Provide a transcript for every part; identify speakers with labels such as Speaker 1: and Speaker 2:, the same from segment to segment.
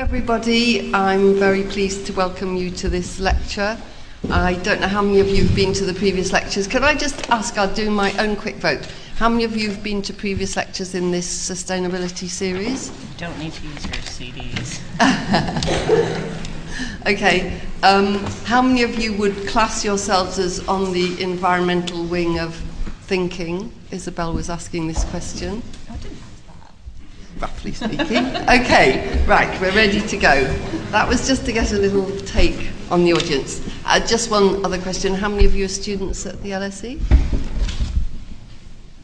Speaker 1: everybody. I'm very pleased to welcome you to this lecture. I don't know how many of you have been to the previous lectures. Can I just ask, I'll do my own quick vote. How many of you have been to previous lectures in this sustainability series?
Speaker 2: You don't need to use your CDs.
Speaker 1: okay. Um, how many of you would class yourselves as on the environmental wing of thinking? Isabel was asking this question roughly speaking. okay, right, we're ready to go. That was just to get a little take on the audience. Uh, just one other question. How many of you are students at the LSE?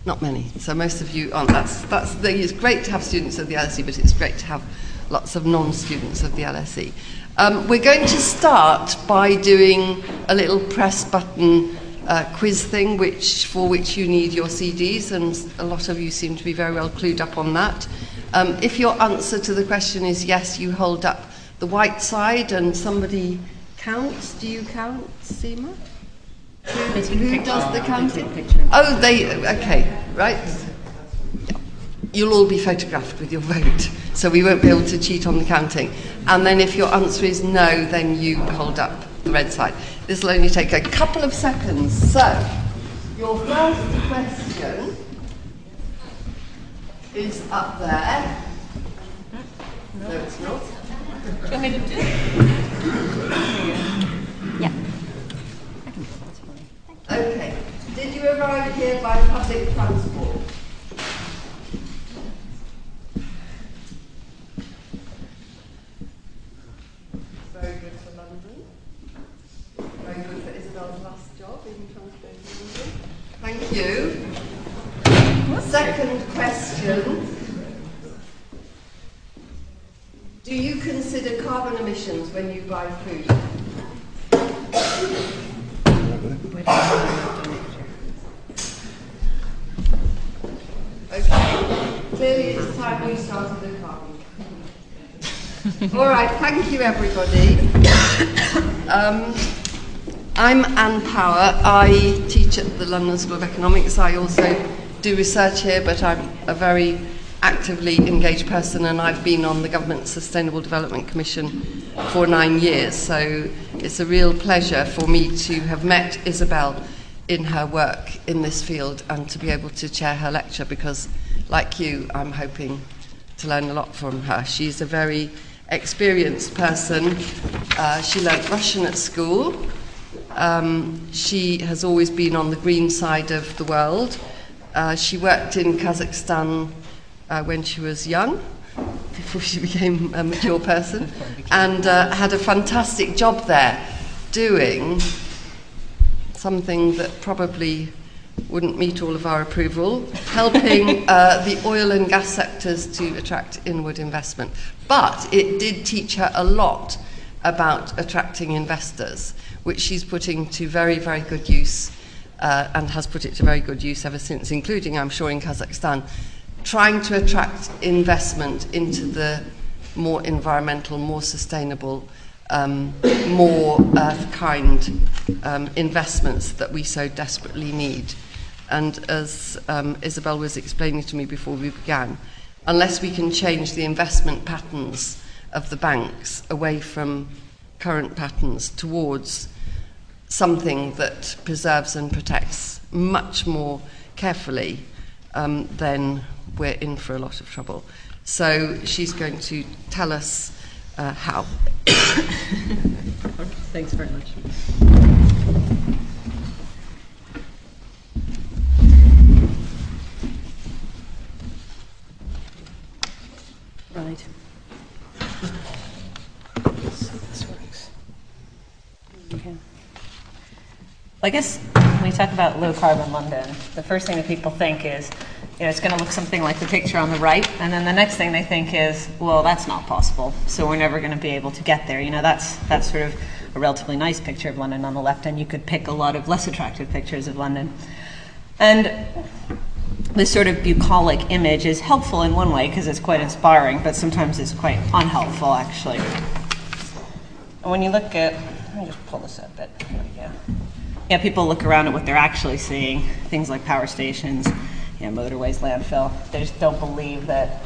Speaker 1: Not many. So most of you aren't. That's, that's the, it's great to have students at the LSE, but it's great to have lots of non-students of the LSE. Um, we're going to start by doing a little press button uh, quiz thing, which for which you need your CDs, and a lot of you seem to be very well clued up on that. Um, if your answer to the question is yes, you hold up the white side and somebody counts. Do you count, Seema? Who, who does the counting? Oh, they, okay, right. You'll all be photographed with your vote, so we won't be able to cheat on the counting. And then if your answer is no, then you hold up the red side. This will only take a couple of seconds. So, your first question is up there. No, it's not.
Speaker 2: Do you want me to do it?
Speaker 3: Yeah.
Speaker 1: Okay. Did you arrive here by public transport? Very good for London. Very good for Isabel's last job in transport in London. Thank you. Second question. Do you consider carbon emissions when you buy food? Okay. Clearly it's time we started the carbon. All right, thank you everybody. Um, I'm Anne Power. I teach at the London School of Economics. I also do research here, but I'm a very actively engaged person, and I've been on the Government Sustainable Development Commission for nine years. So it's a real pleasure for me to have met Isabel in her work in this field and to be able to chair her lecture because, like you, I'm hoping to learn a lot from her. She's a very experienced person. Uh, she learnt Russian at school. Um, she has always been on the green side of the world. Uh, she worked in Kazakhstan uh, when she was young, before she became a mature person, and uh, had a fantastic job there doing something that probably wouldn't meet all of our approval, helping uh, the oil and gas sectors to attract inward investment. But it did teach her a lot about attracting investors, which she's putting to very, very good use uh, and has put it to very good use ever since, including, I'm sure, in Kazakhstan, trying to attract investment into the more environmental, more sustainable, um, more earth kind um, investments that we so desperately need. And as um, Isabel was explaining to me before we began, unless we can change the investment patterns of the banks away from current patterns towards something that preserves and protects much more carefully, um, then we're in for a lot of trouble. So she's going to tell us uh, how.
Speaker 2: Thanks very much. Right. This works. Okay. Well, I guess when we talk about low carbon London, the first thing that people think is, you know, it's going to look something like the picture on the right, and then the next thing they think is, well, that's not possible, so we're never going to be able to get there. You know, that's that's sort of a relatively nice picture of London on the left, and you could pick a lot of less attractive pictures of London. And this sort of bucolic image is helpful in one way because it's quite inspiring, but sometimes it's quite unhelpful, actually. And when you look at, let me just pull this up a bit. Yeah, people look around at what they're actually seeing, things like power stations, you know, motorways, landfill. They just don't believe that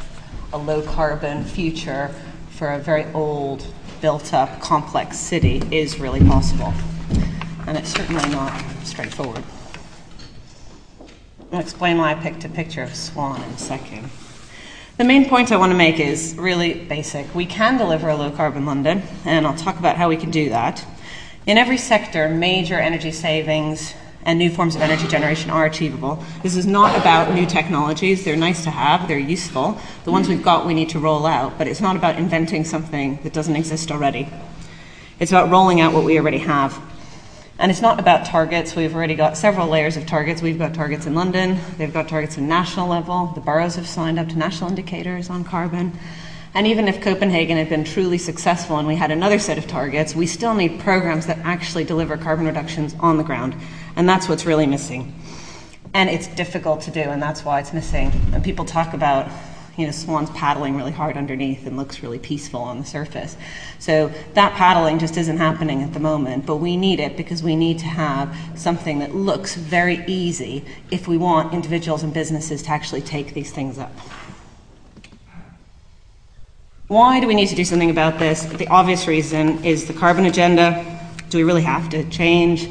Speaker 2: a low carbon future for a very old, built up, complex city is really possible. And it's certainly not straightforward. I'll explain why I picked a picture of Swan in a second. The main point I want to make is really basic. We can deliver a low carbon London, and I'll talk about how we can do that. In every sector, major energy savings and new forms of energy generation are achievable. This is not about new technologies. They're nice to have, they're useful. The ones we've got, we need to roll out, but it's not about inventing something that doesn't exist already. It's about rolling out what we already have. And it's not about targets. We've already got several layers of targets. We've got targets in London, they've got targets at national level. The boroughs have signed up to national indicators on carbon. And even if Copenhagen had been truly successful and we had another set of targets, we still need programs that actually deliver carbon reductions on the ground. And that's what's really missing. And it's difficult to do, and that's why it's missing. And people talk about, you know, swans paddling really hard underneath and looks really peaceful on the surface. So that paddling just isn't happening at the moment, but we need it because we need to have something that looks very easy if we want individuals and businesses to actually take these things up. Why do we need to do something about this? The obvious reason is the carbon agenda. Do we really have to change?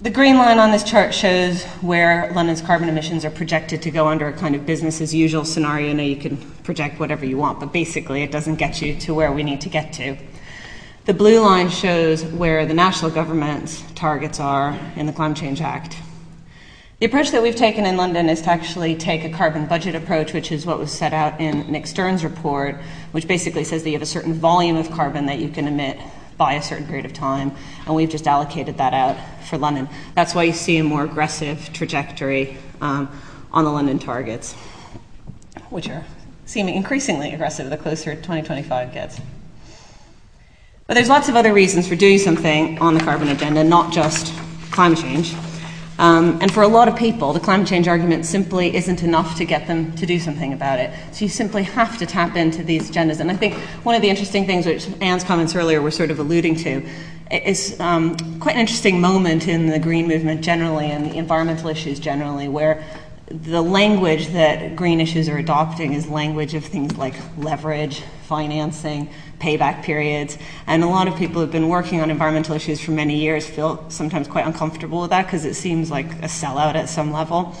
Speaker 2: The green line on this chart shows where London's carbon emissions are projected to go under a kind of business as usual scenario. Now you can project whatever you want, but basically it doesn't get you to where we need to get to. The blue line shows where the national government's targets are in the Climate Change Act. The approach that we've taken in London is to actually take a carbon budget approach, which is what was set out in Nick Stern's report, which basically says that you have a certain volume of carbon that you can emit by a certain period of time, and we've just allocated that out for London. That's why you see a more aggressive trajectory um, on the London targets, which are seeming increasingly aggressive the closer 2025 gets. But there's lots of other reasons for doing something on the carbon agenda, not just climate change. Um, and for a lot of people, the climate change argument simply isn't enough to get them to do something about it. So you simply have to tap into these agendas. And I think one of the interesting things, which Anne's comments earlier were sort of alluding to, is um, quite an interesting moment in the green movement generally and the environmental issues generally, where the language that green issues are adopting is language of things like leverage, financing, payback periods. And a lot of people who've been working on environmental issues for many years feel sometimes quite uncomfortable with that because it seems like a sellout at some level.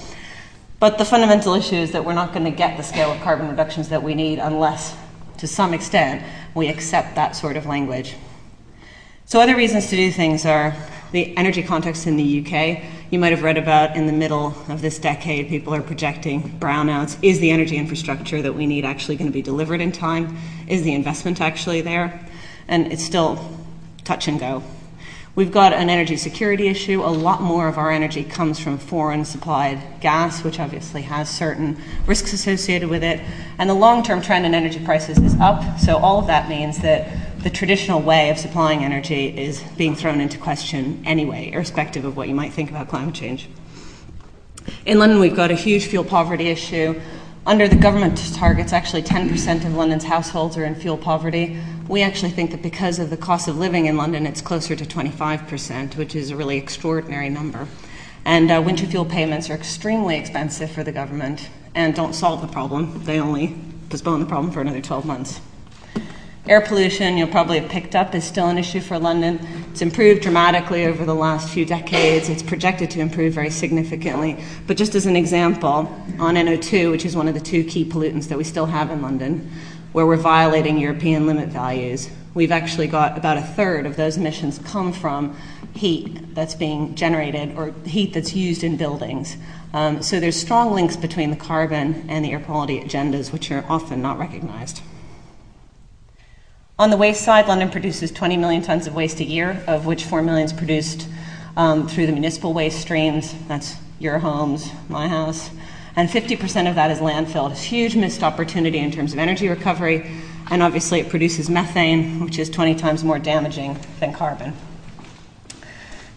Speaker 2: But the fundamental issue is that we're not going to get the scale of carbon reductions that we need unless, to some extent, we accept that sort of language. So, other reasons to do things are the energy context in the UK. You might have read about in the middle of this decade, people are projecting brownouts. Is the energy infrastructure that we need actually going to be delivered in time? Is the investment actually there? And it's still touch and go. We've got an energy security issue. A lot more of our energy comes from foreign supplied gas, which obviously has certain risks associated with it. And the long term trend in energy prices is up. So, all of that means that the traditional way of supplying energy is being thrown into question anyway, irrespective of what you might think about climate change. In London, we've got a huge fuel poverty issue. Under the government targets, actually 10% of London's households are in fuel poverty. We actually think that because of the cost of living in London, it's closer to 25%, which is a really extraordinary number. And uh, winter fuel payments are extremely expensive for the government and don't solve the problem. They only postpone the problem for another 12 months. Air pollution, you'll probably have picked up, is still an issue for London. It's improved dramatically over the last few decades. It's projected to improve very significantly. But just as an example, on NO2, which is one of the two key pollutants that we still have in London, where we're violating European limit values, we've actually got about a third of those emissions come from heat that's being generated or heat that's used in buildings. Um, so there's strong links between the carbon and the air quality agendas, which are often not recognized. On the waste side, London produces 20 million tons of waste a year, of which 4 million is produced um, through the municipal waste streams. That's your homes, my house. And 50% of that is landfilled. It's a huge missed opportunity in terms of energy recovery. And obviously, it produces methane, which is 20 times more damaging than carbon.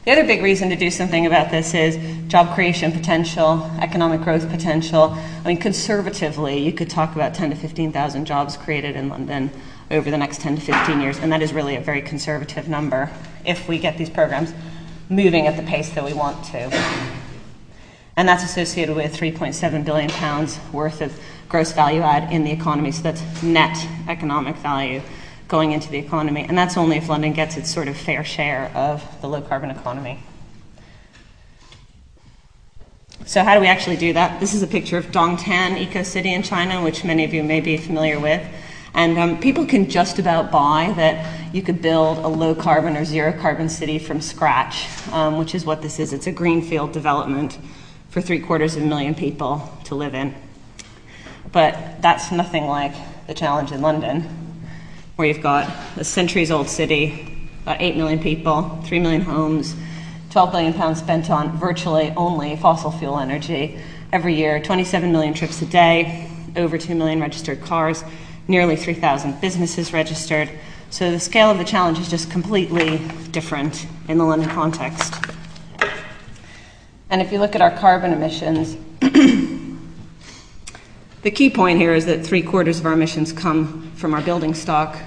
Speaker 2: The other big reason to do something about this is job creation potential, economic growth potential. I mean, conservatively, you could talk about 10 to 15,000 jobs created in London over the next 10 to 15 years, and that is really a very conservative number if we get these programs moving at the pace that we want to. And that's associated with 3.7 billion pounds worth of gross value add in the economy. So that's net economic value going into the economy. And that's only if London gets its sort of fair share of the low carbon economy. So, how do we actually do that? This is a picture of Dongtan Eco City in China, which many of you may be familiar with. And um, people can just about buy that you could build a low carbon or zero carbon city from scratch, um, which is what this is. It's a greenfield development for three quarters of a million people to live in. But that's nothing like the challenge in London, where you've got a centuries old city, about 8 million people, 3 million homes, 12 billion pounds spent on virtually only fossil fuel energy every year, 27 million trips a day, over 2 million registered cars, nearly 3,000 businesses registered. So the scale of the challenge is just completely different in the London context. And if you look at our carbon emissions, the key point here is that three quarters of our emissions come from our building stock,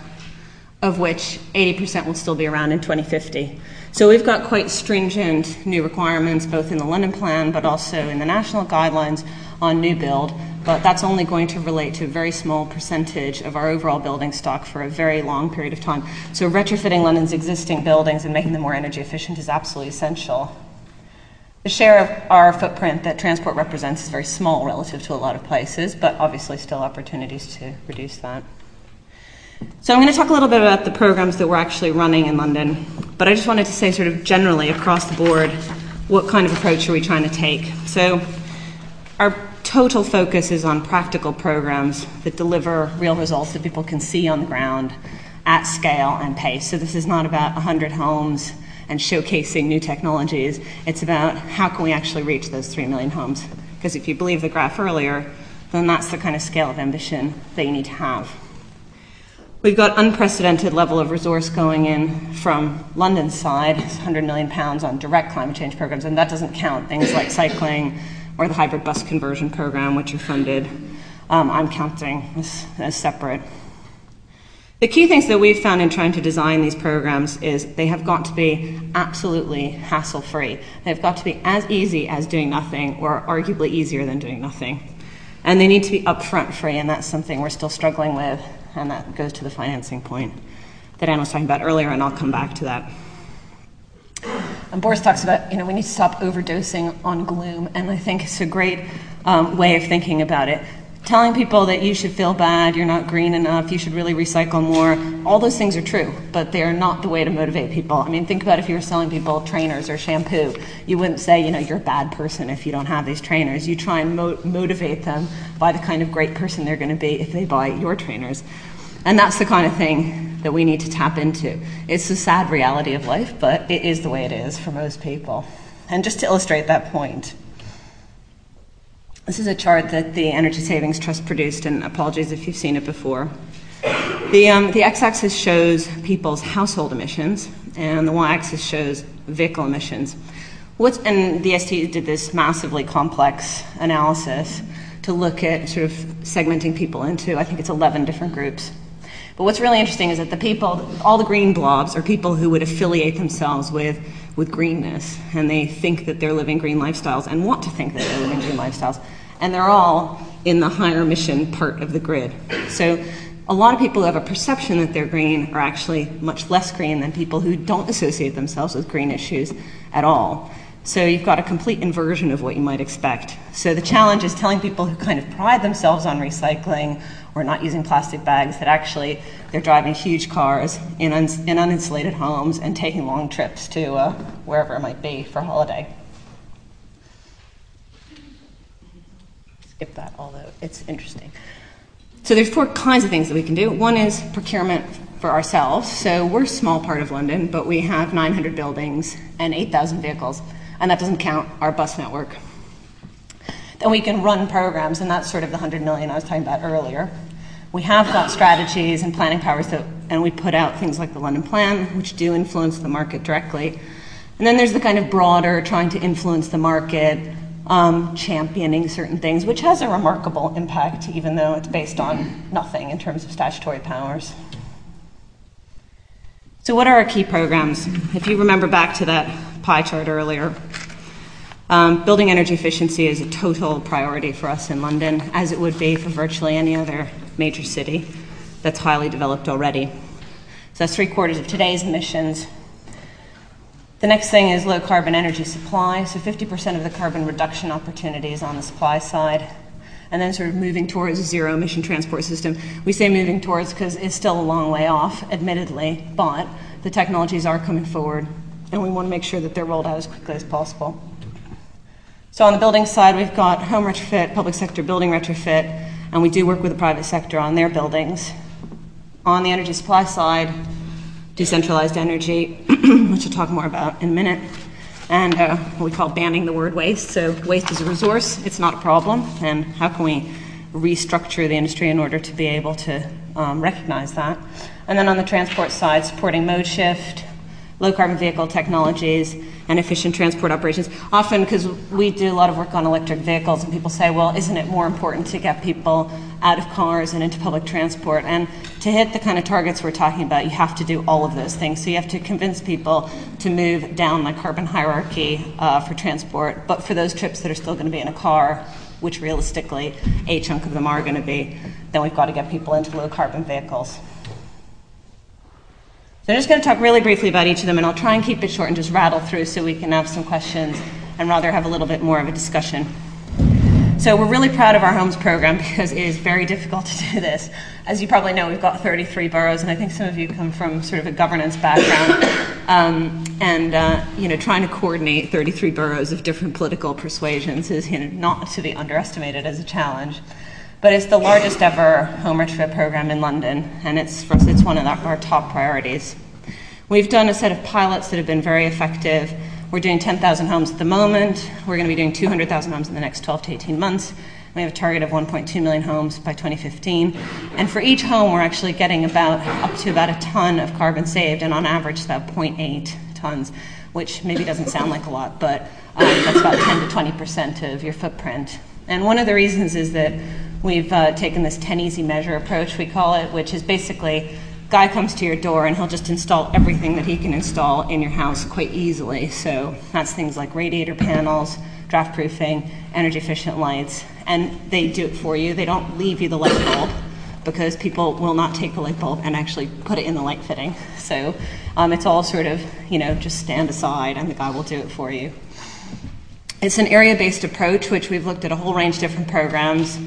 Speaker 2: of which 80% will still be around in 2050. So we've got quite stringent new requirements, both in the London Plan but also in the national guidelines on new build. But that's only going to relate to a very small percentage of our overall building stock for a very long period of time. So retrofitting London's existing buildings and making them more energy efficient is absolutely essential. The share of our footprint that transport represents is very small relative to a lot of places, but obviously still opportunities to reduce that. So I'm going to talk a little bit about the programs that we're actually running in London, but I just wanted to say sort of generally across the board, what kind of approach are we trying to take? So our total focus is on practical programs that deliver real results that people can see on the ground at scale and pace. So this is not about 100 homes and showcasing new technologies. It's about how can we actually reach those 3 million homes? Because if you believe the graph earlier, then that's the kind of scale of ambition that you need to have. We've got unprecedented level of resource going in from London's side, 100 million pounds on direct climate change programs, and that doesn't count things like cycling or the hybrid bus conversion program, which are funded. Um, I'm counting as, as separate. The key things that we've found in trying to design these programs is they have got to be absolutely hassle free. They've got to be as easy as doing nothing, or arguably easier than doing nothing. And they need to be upfront free, and that's something we're still struggling with and that goes to the financing point that Anne was talking about earlier, and I'll come back to that. Boris talks about, you know, we need to stop overdosing on gloom, and I think it's a great um, way of thinking about it telling people that you should feel bad, you're not green enough, you should really recycle more, all those things are true, but they are not the way to motivate people. I mean, think about if you were selling people trainers or shampoo. You wouldn't say, you know, you're a bad person if you don't have these trainers. You try and mo- motivate them by the kind of great person they're going to be if they buy your trainers. And that's the kind of thing that we need to tap into. It's a sad reality of life, but it is the way it is for most people. And just to illustrate that point, this is a chart that the Energy Savings Trust produced, and apologies if you've seen it before. The, um, the x axis shows people's household emissions, and the y axis shows vehicle emissions. What's, and the EST did this massively complex analysis to look at sort of segmenting people into, I think it's 11 different groups. But what's really interesting is that the people, all the green blobs, are people who would affiliate themselves with, with greenness, and they think that they're living green lifestyles and want to think that they're living green lifestyles and they're all in the higher emission part of the grid. So a lot of people who have a perception that they're green are actually much less green than people who don't associate themselves with green issues at all. So you've got a complete inversion of what you might expect. So the challenge is telling people who kind of pride themselves on recycling or not using plastic bags that actually they're driving huge cars in, un- in uninsulated homes and taking long trips to uh, wherever it might be for holiday. skip that, although it's interesting. So there's four kinds of things that we can do. One is procurement for ourselves. So we're a small part of London, but we have 900 buildings and 8,000 vehicles, and that doesn't count our bus network. Then we can run programs, and that's sort of the 100 million I was talking about earlier. We have got strategies and planning powers that, and we put out things like the London Plan, which do influence the market directly. And then there's the kind of broader trying to influence the market um, championing certain things, which has a remarkable impact, even though it's based on nothing in terms of statutory powers. So, what are our key programs? If you remember back to that pie chart earlier, Um, building energy efficiency is a total priority for us in London, as it would be for virtually any other major city that's highly developed already. So that's three quarters of today's emissions. The next thing is low carbon energy supply. So 50% of the carbon reduction opportunities on the supply side. And then sort of moving towards a zero emission transport system. We say moving towards because it's still a long way off, admittedly, but the technologies are coming forward, and we want to make sure that they're rolled out as quickly as possible. So on the building side, we've got home retrofit, public sector building retrofit, and we do work with the private sector on their buildings. On the energy supply side, decentralized energy, which we'll talk more about in a minute, and uh, what we call banning the word waste. So waste is a resource, it's not a problem, and how can we restructure the industry in order to be able to um, recognize that? And then on the transport side, supporting mode shift, low carbon vehicle technologies, and efficient transport operations. Often, because we do a lot of work on electric vehicles, and people say, well, isn't it more important to get people out of cars and into public transport? And to hit the kind of targets we're talking about, you have to do all of those things. So you have to convince people to move down the carbon hierarchy uh, for transport, but for those trips that are still going to be in a car, which realistically a chunk of them are going to be, then we've got to get people into low carbon vehicles. So I'm just going to talk really briefly about each of them, and I'll try and keep it short and just rattle through so we can have some questions and rather have a little bit more of a discussion. So we're really proud of our homes program because it is very difficult to do this. As you probably know, we've got 33 boroughs, and I think some of you come from sort of a governance background, um, and uh, you know, trying to coordinate 33 boroughs of different political persuasions is you know, not to be underestimated as a challenge. But it's the largest ever home retrofit program in London, and it's, for us, it's one of our, top priorities. We've done a set of pilots that have been very effective. We're doing 10,000 homes at the moment. We're going to be doing 200,000 homes in the next 12 to 18 months. We have a target of 1.2 million homes by 2015. And for each home, we're actually getting about up to about a ton of carbon saved, and on average, about 0.8 tons, which maybe doesn't sound like a lot, but um, that's about 10 to 20 percent of your footprint. And one of the reasons is that We've uh, taken this 10 easy measure approach, we call it, which is basically guy comes to your door and he'll just install everything that he can install in your house quite easily. So that's things like radiator panels, draft proofing, energy efficient lights, and they do it for you. They don't leave you the light bulb because people will not take the light bulb and actually put it in the light fitting. So um, it's all sort of, you know, just stand aside and the guy will do it for you. It's an area based approach, which we've looked at a whole range of different programs.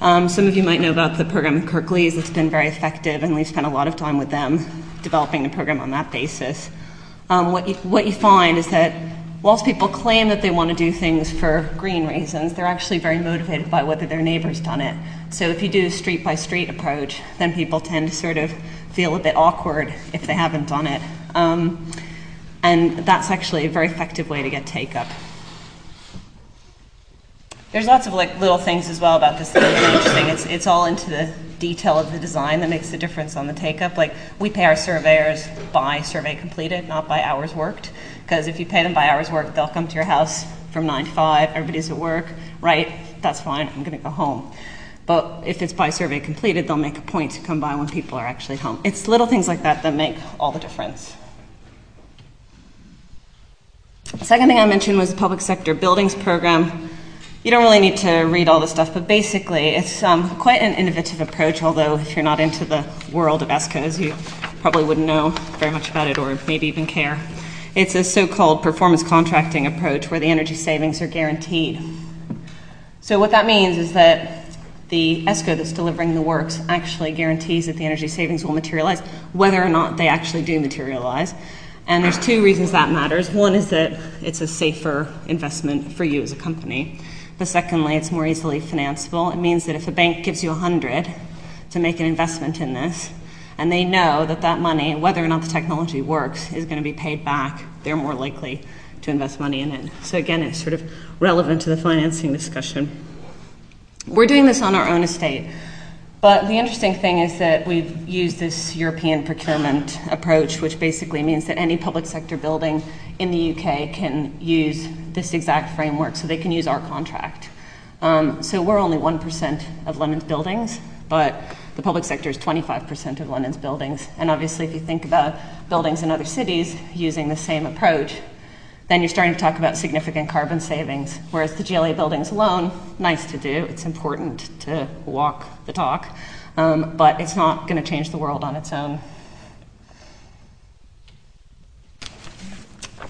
Speaker 2: Um, some of you might know about the program in Kirklees that's been very effective, and we've spent a lot of time with them developing the program on that basis. Um, what, you, find is that whilst people claim that they want to do things for green reasons, they're actually very motivated by whether their neighbor's done it. So if you do a street by street approach, then people tend to sort of feel a bit awkward if they haven't done it. Um, and that's actually a very effective way to get take up. There's lots of like little things as well about this that are interesting. It's it's all into the detail of the design that makes the difference on the take up. Like we pay our surveyors by survey completed, not by hours worked. Because if you pay them by hours worked, they'll come to your house from nine to five. Everybody's at work, right? That's fine. I'm going to go home. But if it's by survey completed, they'll make a point to come by when people are actually home. It's little things like that that make all the difference. The second thing I mentioned was the public sector buildings program you don't really need to read all the stuff, but basically, it's um, quite an innovative approach. Although, if you're not into the world of ESCOs, you probably wouldn't know very much about it or maybe even care. It's a so called performance contracting approach where the energy savings are guaranteed. So, what that means is that the ESCO that's delivering the works actually guarantees that the energy savings will materialize, whether or not they actually do materialize. And there's two reasons that matters. One is that it's a safer investment for you as a company. But secondly, it's more easily financeable. It means that if a bank gives you 100 to make an investment in this, and they know that that money, whether or not the technology works, is going to be paid back, they're more likely to invest money in it. So again, it's sort of relevant to the financing discussion. We're doing this on our own estate. But the interesting thing is that we've used this European procurement approach, which basically means that any public sector building in the UK can use this exact framework, so they can use our contract. Um, so we're only 1% of London's buildings, but the public sector is 25% of London's buildings. And obviously, if you think about buildings in other cities using the same approach, then you're starting to talk about significant carbon savings. Whereas the GLA buildings alone, nice to do, it's important to walk the talk, um, but it's not going to change the world on its own.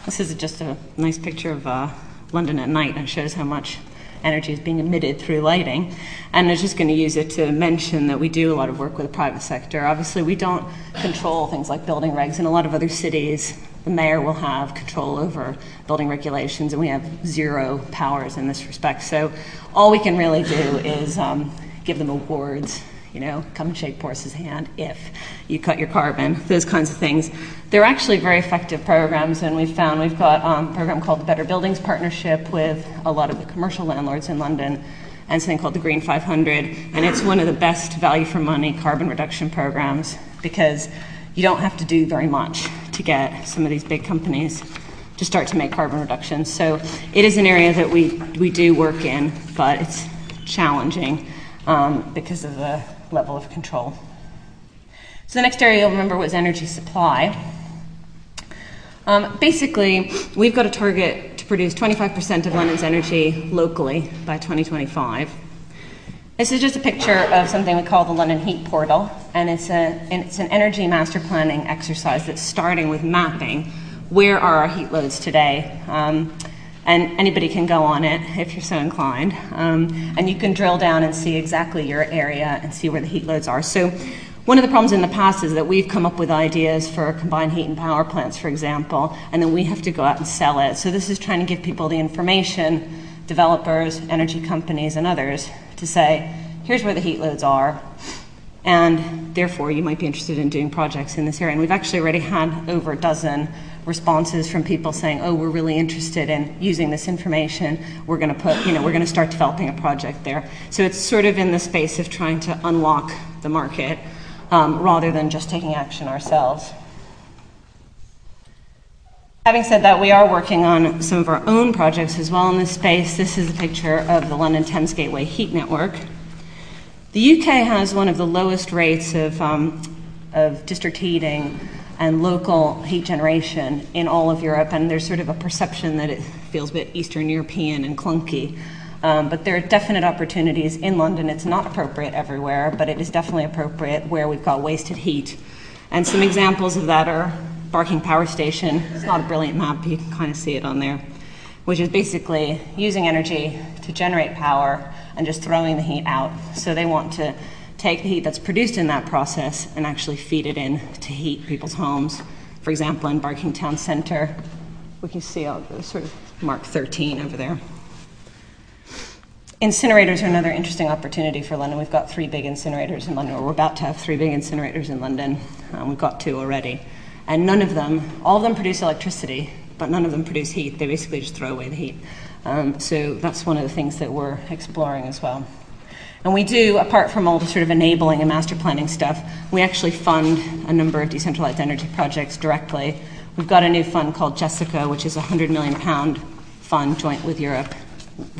Speaker 2: This is just a nice picture of uh, London at night and shows how much energy is being emitted through lighting. And I was just going to use it to mention that we do a lot of work with the private sector. Obviously, we don't control things like building regs. In a lot of other cities, the mayor will have control over building regulations, and we have zero powers in this respect. So all we can really do is um, give them awards you know, come and shake Boris's hand if you cut your carbon, those kinds of things. They're actually very effective programs, and we've found we've got um, a program called the Better Buildings Partnership with a lot of the commercial landlords in London, and something called the Green 500, and it's one of the best value for money carbon reduction programs because you don't have to do very much to get some of these big companies to start to make carbon reductions. So it is an area that we, we do work in, but it's challenging um, because of the level of control. So the next area you'll remember was energy supply. Um, basically, we've got a target to produce 25% of London's energy locally by 2025. This is just a picture of something we call the London Heat Portal, and it's, a, and it's an energy master planning exercise that's starting with mapping where are our heat loads today. Um, and anybody can go on it if you're so inclined. Um, and you can drill down and see exactly your area and see where the heat loads are. So, one of the problems in the past is that we've come up with ideas for combined heat and power plants, for example, and then we have to go out and sell it. So, this is trying to give people the information, developers, energy companies, and others, to say, here's where the heat loads are. And therefore, you might be interested in doing projects in this area. And we've actually already had over a dozen responses from people saying, "Oh, we're really interested in using this information. We're going to put, you know, we're going to start developing a project there." So it's sort of in the space of trying to unlock the market um, rather than just taking action ourselves. Having said that, we are working on some of our own projects as well in this space. This is a picture of the London Thames Gateway Heat Network. The UK has one of the lowest rates of, um, of district heating and local heat generation in all of Europe, and there's sort of a perception that it feels a bit Eastern European and clunky. Um, but there are definite opportunities in London. It's not appropriate everywhere, but it is definitely appropriate where we've got wasted heat. And some examples of that are Barking Power Station. It's not a brilliant map, but you can kind of see it on there, which is basically using energy to generate power and just throwing the heat out. So they want to take the heat that's produced in that process and actually feed it in to heat people's homes. For example, in Barking Town Centre, we can see all the sort of mark 13 over there. Incinerators are another interesting opportunity for London. We've got three big incinerators in London, or we're about to have three big incinerators in London. Um, we've got two already. And none of them, all of them produce electricity, but none of them produce heat. They basically just throw away the heat. Um, so that's one of the things that we're exploring as well. And we do, apart from all the sort of enabling and master planning stuff, we actually fund a number of decentralized energy projects directly. We've got a new fund called Jessica, which is a £100 million fund joint with Europe,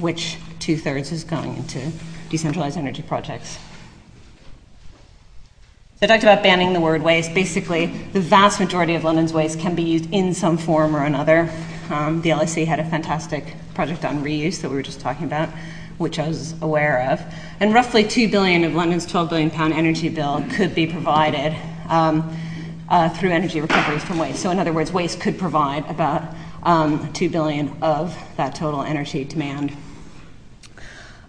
Speaker 2: which two thirds is going into decentralized energy projects. So I talked about banning the word waste. Basically, the vast majority of London's waste can be used in some form or another. Um, the LSE had a fantastic project on reuse that we were just talking about which I was aware of. And roughly 2 billion of London's 12 billion pound energy bill could be provided um, uh, through energy recoveries from waste. So in other words, waste could provide about um, 2 billion of that total energy demand.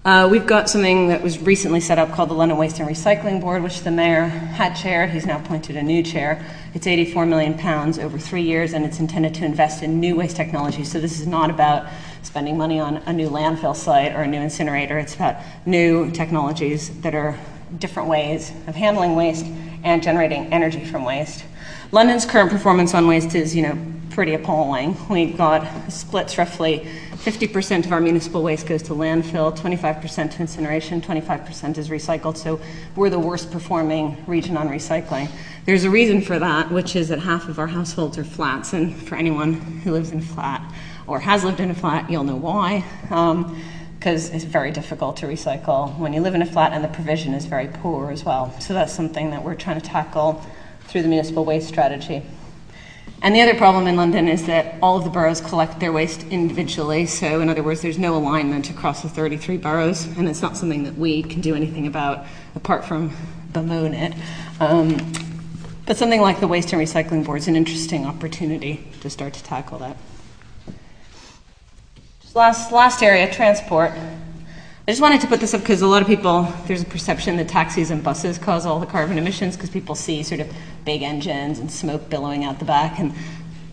Speaker 2: Uh, we've got something that was recently set up called the London Waste and Recycling Board, which the mayor had chaired. He's now appointed a new chair. It's 84 million pounds over three years, and it's intended to invest in new waste technology. So this is not about spending money on a new landfill site or a new incinerator. It's about new technologies that are different ways of handling waste and generating energy from waste. London's current performance on waste is, you know, pretty appalling. We've got splits roughly 50% of our municipal waste goes to landfill, 25% to incineration, 25% is recycled. So we're the worst performing region on recycling. There's a reason for that, which is that half of our households are flats. And for anyone who lives in flat, or has lived in a flat, you'll know why. because um, it's very difficult to recycle when you live in a flat and the provision is very poor as well. So that's something that we're trying to tackle through the municipal waste strategy. And the other problem in London is that all of the boroughs collect their waste individually. So, in other words, there's no alignment across the 33 boroughs, and it's not something that we can do anything about apart from bemoan it. Um, but something like the Waste and Recycling Board is an interesting opportunity to start to tackle that. Last, last area, transport. I just wanted to put this up because a lot of people, there's a perception that taxis and buses cause all the carbon emissions because people see sort of big engines and smoke billowing out the back. And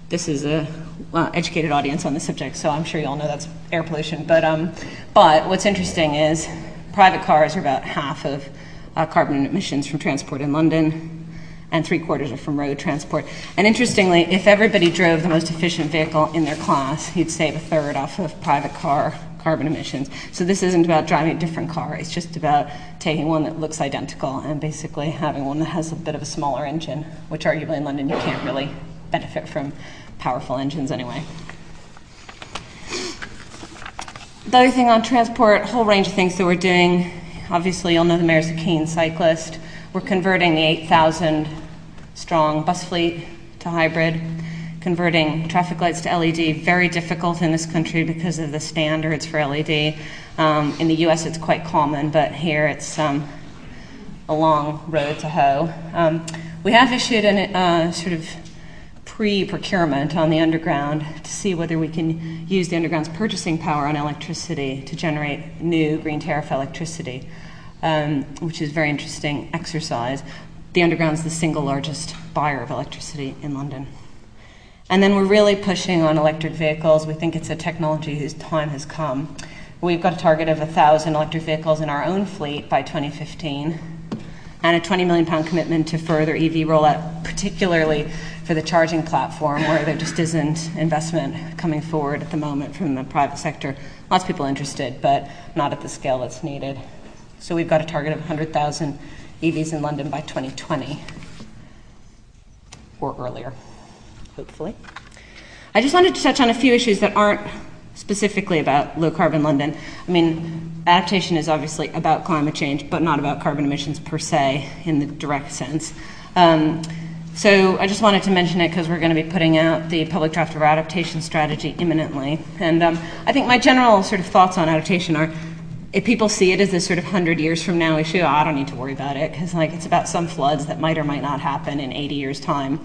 Speaker 2: this is a well, educated audience on the subject, so I'm sure you all know that's air pollution. But, um, but what's interesting is private cars are about half of uh, carbon emissions from transport in London, and three quarters are from road transport. And interestingly, if everybody drove the most efficient vehicle in their class, you'd save a third off of private car carbon emissions. So this isn't about driving a different car, it's just about taking one that looks identical and basically having one that has a bit of a smaller engine, which arguably in London you can't really benefit from powerful engines anyway. The other thing on transport, a whole range of things that we're doing. Obviously, you'll know the mayor's a keen cyclist. We're converting the 8,000 strong bus fleet to hybrid converting traffic lights to LED very difficult in this country because of the standards for LED. Um, in the US, it's quite common, but here it's um, a long road to hoe. Um, we have issued a uh, sort of pre procurement on the underground to see whether we can use the underground's purchasing power on electricity to generate new green tariff electricity, um, which is a very interesting exercise. The underground is the single largest buyer of electricity in London. And then we're really pushing on electric vehicles. We think it's a technology whose time has come. We've got a target of 1,000 electric vehicles in our own fleet by 2015 and a 20 million pound commitment to further EV rollout, particularly for the charging platform where there just isn't investment coming forward at the moment from the private sector. Lots of people interested, but not at the scale that's needed. So we've got a target of 100,000 EVs in London by 2020 or earlier hopefully. I just wanted to touch on a few issues that aren't specifically about low carbon London. I mean, adaptation is obviously about climate change, but not about carbon emissions per se in the direct sense. Um, so I just wanted to mention it because we're going to be putting out the public draft of our adaptation strategy imminently. And um, I think my general sort of thoughts on adaptation are if people see it as this sort of 100 years from now issue, oh, I don't need to worry about it because like it's about some floods that might or might not happen in 80 years' time.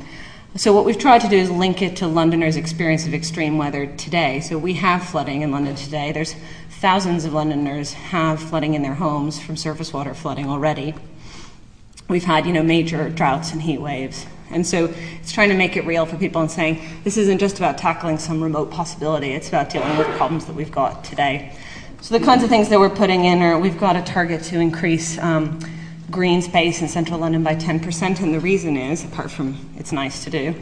Speaker 2: So, what we've tried to do is link it to Londoners' experience of extreme weather today. So, we have flooding in London today. There's thousands of Londoners have flooding in their homes from surface water flooding already. We've had, you know, major droughts and heat waves. And so it's trying to make it real for people and saying this isn't just about tackling some remote possibility, it's about dealing with problems that we've got today. So the kinds of things that we're putting in are we've got a target to increase um, green space in central London by 10%, and the reason is, apart from it's nice to do,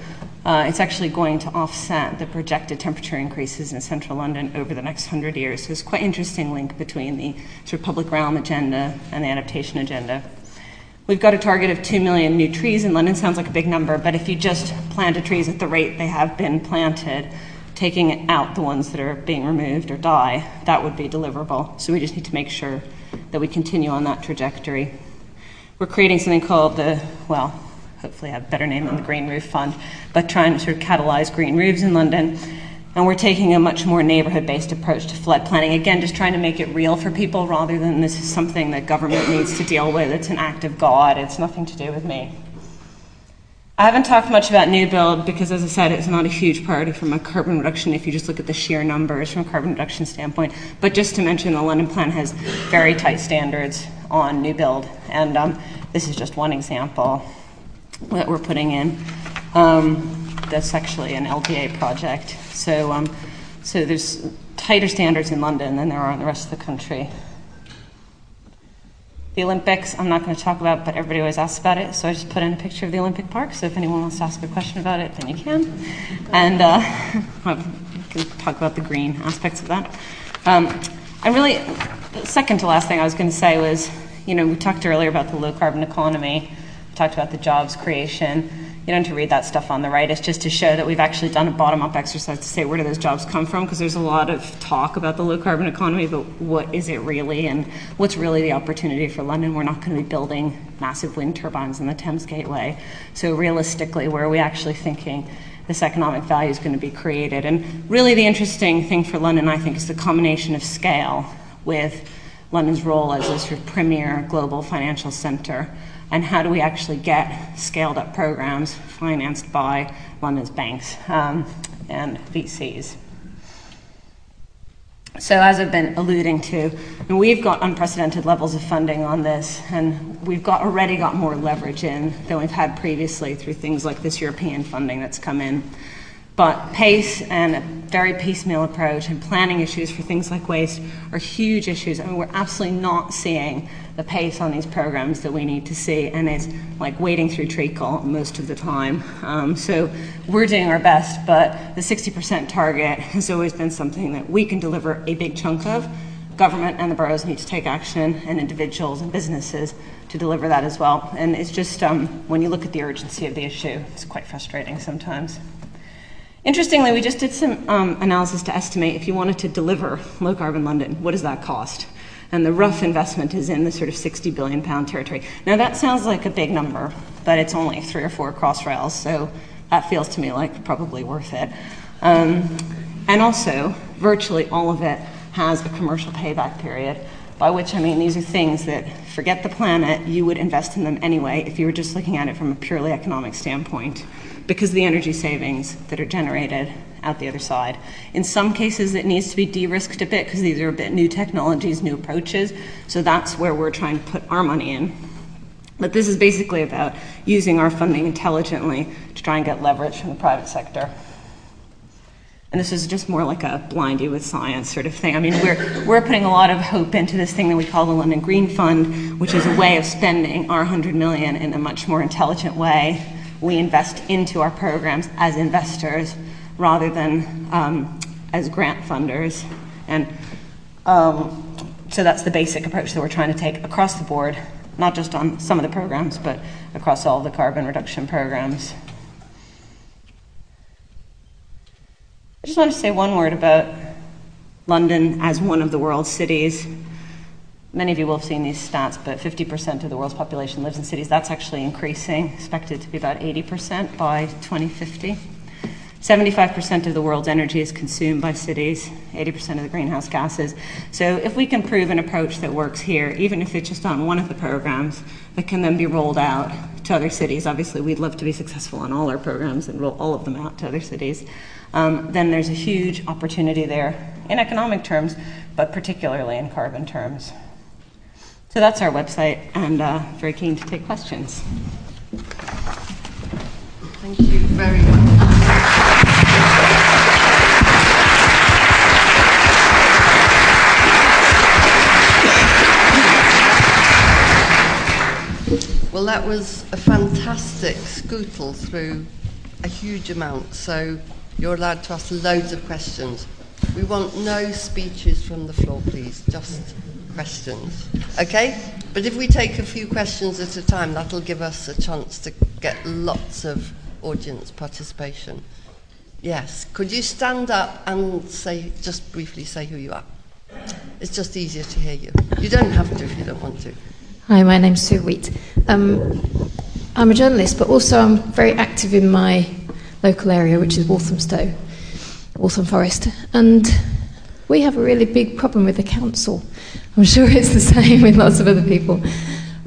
Speaker 2: uh, it's actually going to offset the projected temperature increases in central London over the next 100 years. So it's quite interesting link between the sort of public realm agenda and the adaptation agenda. We've got a target of 2 million new trees in London. Sounds like a big number, but if you just planted trees at the rate they have been planted, taking out the ones that are being removed or die, that would be deliverable. So we just need to make sure that we continue on that trajectory we're creating something called the, well, hopefully have a better name than the Green Roof Fund, but trying to sort of catalyze green roofs in London. And we're taking a much more neighborhood based approach to flood planning. Again, just trying to make it real for people rather than this is something that government needs to deal with. It's an act of God, it's nothing to do with me. I haven't talked much about new build because, as I said, it's not a huge priority from a carbon reduction if you just look at the sheer numbers from a carbon reduction standpoint. But just to mention, the London plan has very tight standards on new build. And um, this is just one example that we're putting in. Um, that's actually an LDA project. So, um, so there's tighter standards in London than there are in the rest of the country. The Olympics, I'm not going to talk about, but everybody always asks about it, so I just put in a picture of the Olympic Park. So if anyone wants to ask a question about it, then you can. And uh, I can talk about the green aspects of that. Um, and really, the second to last thing I was going to say was you know, we talked earlier about the low carbon economy, we talked about the jobs creation. You have to read that stuff on the right. It's just to show that we've actually done a bottom up exercise to say where do those jobs come from? Because there's a lot of talk about the low carbon economy, but what is it really? And what's really the opportunity for London? We're not going to be building massive wind turbines in the Thames Gateway. So, realistically, where are we actually thinking this economic value is going to be created. And really, the interesting thing for London, I think, is the combination of scale with London's role as a sort of premier global financial center. And how do we actually get scaled up programs financed by London's banks um, and VCs? So, as I've been alluding to, we've got unprecedented levels of funding on this, and we've got already got more leverage in than we've had previously through things like this European funding that's come in. But pace and a very piecemeal approach and planning issues for things like waste are huge issues. I mean, we're absolutely not seeing the pace on these programs that we need to see, and it's like wading through treacle most of the time. Um, so we're doing our best, but the 60% target has always been something that we can deliver a big chunk of. Government and the boroughs need to take action, and individuals and businesses to deliver that as well. And it's just um, when you look at the urgency of the issue, it's quite frustrating sometimes. Interestingly, we just did some um, analysis to estimate if you wanted to deliver low carbon London, what does that cost? And the rough investment is in the sort of 60 billion pound territory. Now, that sounds like a big number, but it's only three or four Crossrails, so that feels to me like probably worth it. Um, and also, virtually all of it has a commercial payback period, by which I mean these are things that forget the planet, you would invest in them anyway if you were just looking at it from a purely economic standpoint because of the energy savings that are generated out the other side. In some cases, it needs to be de risked a bit because these are a bit new technologies, new approaches. So that's where we're trying to put our money in. But this is basically about using our funding intelligently to try and get leverage from the private sector. And this is just more like a blindy with science sort of thing. I mean, we're, we're putting a lot of hope into this thing that we call the London Green Fund, which is a way of spending our 100 million in a much more intelligent way we invest into our programs as investors rather than um, as grant funders. And um, so that's the basic approach that we're trying to take across the board, not just on some of the programs, but across all the carbon reduction programs. I just want to say one word about London as one of the world's cities. Many of you will have seen these stats, but 50% of the world's population lives in cities. That's actually increasing, expected to be about 80% by 2050. 75% of the world's energy is consumed by cities, 80% of the greenhouse gases. So, if we can prove an approach that works here, even if it's just on one of the programs, that can then be rolled out to other cities, obviously, we'd love to be successful on all our programs and roll all of them out to other cities, um, then there's a huge opportunity there in economic terms, but particularly in carbon terms. So that's our website, and uh, very keen to take questions.
Speaker 1: Thank you very much. Well, that was a fantastic scootle through a huge amount, so you're allowed to ask loads of questions. We want no speeches from the floor, please, just questions. Okay? But if we take a few questions at a time, that'll give us a chance to get lots of audience participation. Yes. Could you stand up and say, just briefly say who you are? It's just easier to hear you. You don't have to if you don't want to.
Speaker 3: Hi, my name's Sue Wheat. Um, I'm a journalist, but also I'm very active in my local area, which is Walthamstow, Waltham Forest. And we have a really big problem with the council. I'm sure it's the same with lots of other people.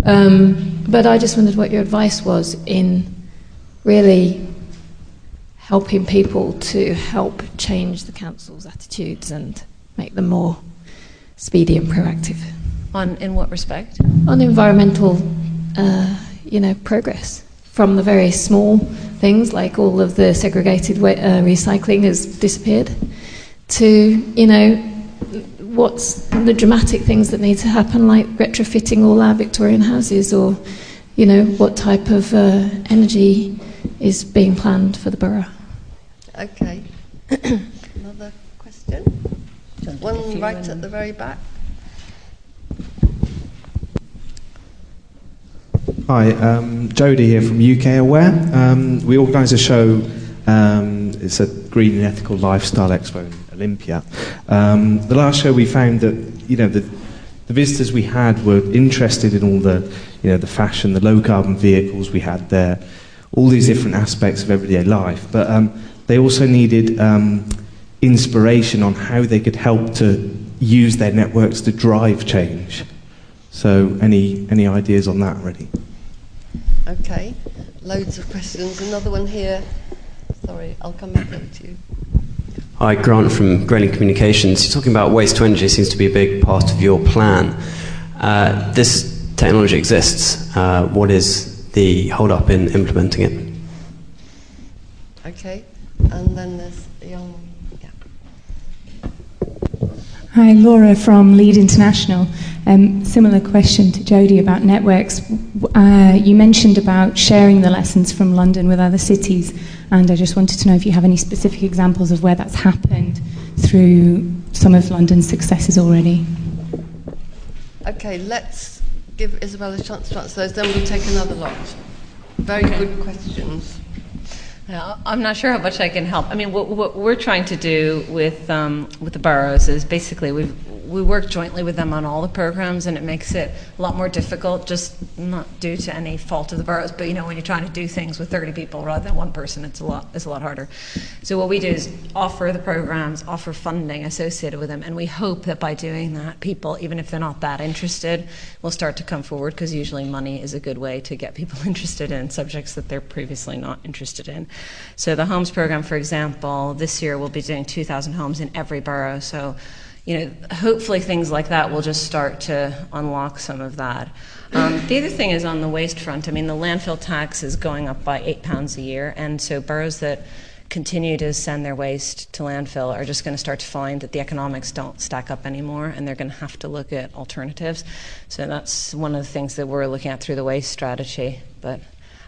Speaker 3: Um, but I just wondered what your advice was in really helping people to help change the council's attitudes and make them more speedy and proactive.
Speaker 2: On in what respect?
Speaker 3: On environmental, uh, you know, progress from the very small things like all of the segregated uh, recycling has disappeared to you know what's the dramatic things that need to happen, like retrofitting all our Victorian houses, or you know what type of uh, energy is being planned for the borough.
Speaker 1: Okay. Another question. One right at the very back.
Speaker 4: Hi, um, Jody here from UK Aware. Um, we organise a show. Um, it's a green and ethical lifestyle expo Olympia. Um, the last show we found that you know the, the visitors we had were interested in all the you know the fashion, the low carbon vehicles we had there. all these different aspects of everyday life. But um, they also needed um, inspiration on how they could help to use their networks to drive change. So, any any ideas on that, really?
Speaker 1: Okay, loads of questions. Another one here. Sorry, I'll come back over to you.
Speaker 5: Hi, Grant from Grayling Communications. You're talking about waste to energy seems to be a big part of your plan. Uh, this technology exists. Uh, what is the hold up in implementing it?
Speaker 1: Okay, and then there's young. Yeah.
Speaker 6: Hi, Laura from Lead International. Um, similar question to Jody about networks. Uh, you mentioned about sharing the lessons from London with other cities, and I just wanted to know if you have any specific examples of where that's happened through some of London's successes already.
Speaker 1: Okay, let's give Isabel a chance to answer those, then we'll take another lot. Very good questions.
Speaker 2: Yeah, I'm not sure how much I can help. I mean, what, what we're trying to do with um, with the boroughs is basically we we work jointly with them on all the programs, and it makes it a lot more difficult. Just not due to any fault of the boroughs, but you know, when you're trying to do things with 30 people rather than one person, it's a lot it's a lot harder. So what we do is offer the programs, offer funding associated with them, and we hope that by doing that, people, even if they're not that interested, will start to come forward because usually money is a good way to get people interested in subjects that they're previously not interested in. So the homes program, for example, this year we'll be doing 2,000 homes in every borough. So, you know, hopefully things like that will just start to unlock some of that. Um, the other thing is on the waste front. I mean, the landfill tax is going up by eight pounds a year, and so boroughs that continue to send their waste to landfill are just going to start to find that the economics don't stack up anymore and they're going to have to look at alternatives. So that's one of the things that we're looking at through the waste strategy. But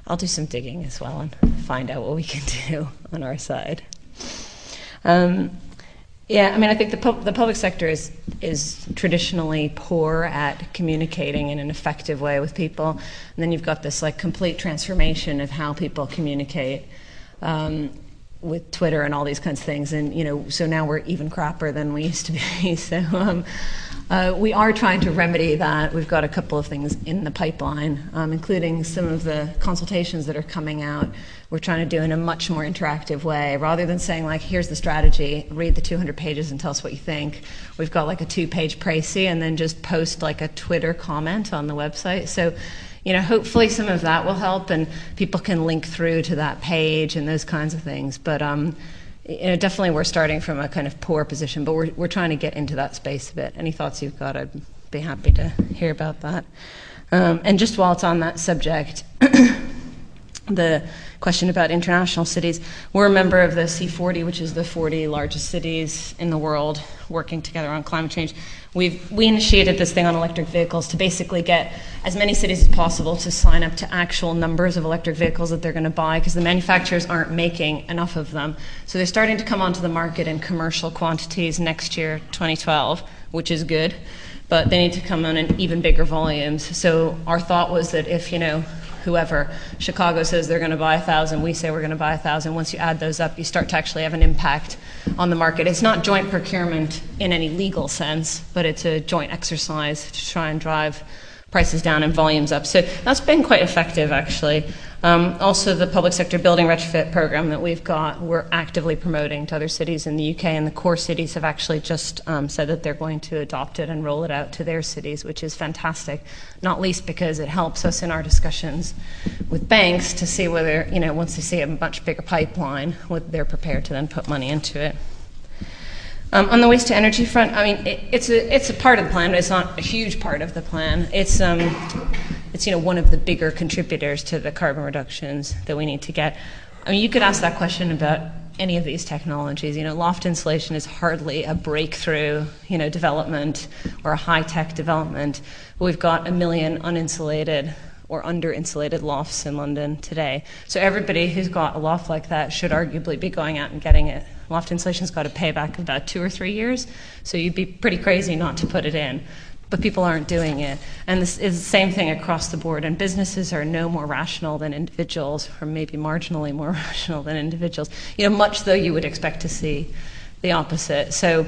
Speaker 2: I'll do some digging as well and find out what we can do on our side. Um, yeah, I mean, I think the, the public sector is is traditionally poor at communicating in an effective way with people, and then you've got this like complete transformation of how people communicate. Um, with Twitter and all these kinds of things, and you know, so now we're even crappier than we used to be. So um, uh, we are trying to remedy that. We've got a couple of things in the pipeline, um, including some of the consultations that are coming out. We're trying to do in a much more interactive way, rather than saying like, "Here's the strategy. Read the 200 pages and tell us what you think." We've got like a two-page précis, and then just post like a Twitter comment on the website. So you know, hopefully some of that will help and people can link through to that page and those kinds of things. But um, you know, definitely we're starting from a kind of poor position, but we're, we're trying to get into that space a bit. Any thoughts you've got, I'd be happy to hear about that. Um, and just while it's on that subject, the question about international cities. We're a member of the C40, which is the 40 largest cities in the world working together on climate change. We've, we initiated this thing on electric vehicles to basically get as many cities as possible to sign up to actual numbers of electric vehicles that they're going to buy because the manufacturers aren't making enough of them. So they're starting to come onto the market in commercial quantities next year, 2012, which is good. But they need to come on in even bigger volumes. So our thought was that if, you know, whoever. Chicago says they're going to buy a thousand. We say we're going to buy a thousand. Once you add those up, you start to actually have an impact on the market. It's not joint procurement in any legal sense, but it's a joint exercise to try and drive prices down and volumes up. So that's been quite effective, actually. Um, also, the public sector building retrofit program that we've got, we're actively promoting to other cities in the UK, and the core cities have actually just um, said that they're going to adopt it and roll it out to their cities, which is fantastic. Not least because it helps us in our discussions with banks to see whether, you know, once they see a much bigger pipeline, whether they're prepared to then put money into it. Um, on the waste to energy front, I mean, it, it's a it's a part of the plan, but it's not a huge part of the plan. It's um, it's you know one of the bigger contributors to the carbon reductions that we need to get. I mean, you could ask that question about any of these technologies. You know, loft insulation is hardly a breakthrough, you know, development or a high tech development. We've got a million uninsulated or under insulated lofts in London today. So everybody who's got a loft like that should arguably be going out and getting it Loft insulation's got a payback of about two or three years, so you'd be pretty crazy not to put it in. But people aren't doing it. And this is the same thing across the board. And businesses are no more rational than individuals, or maybe marginally more rational than individuals. You know, much though you would expect to see the opposite. So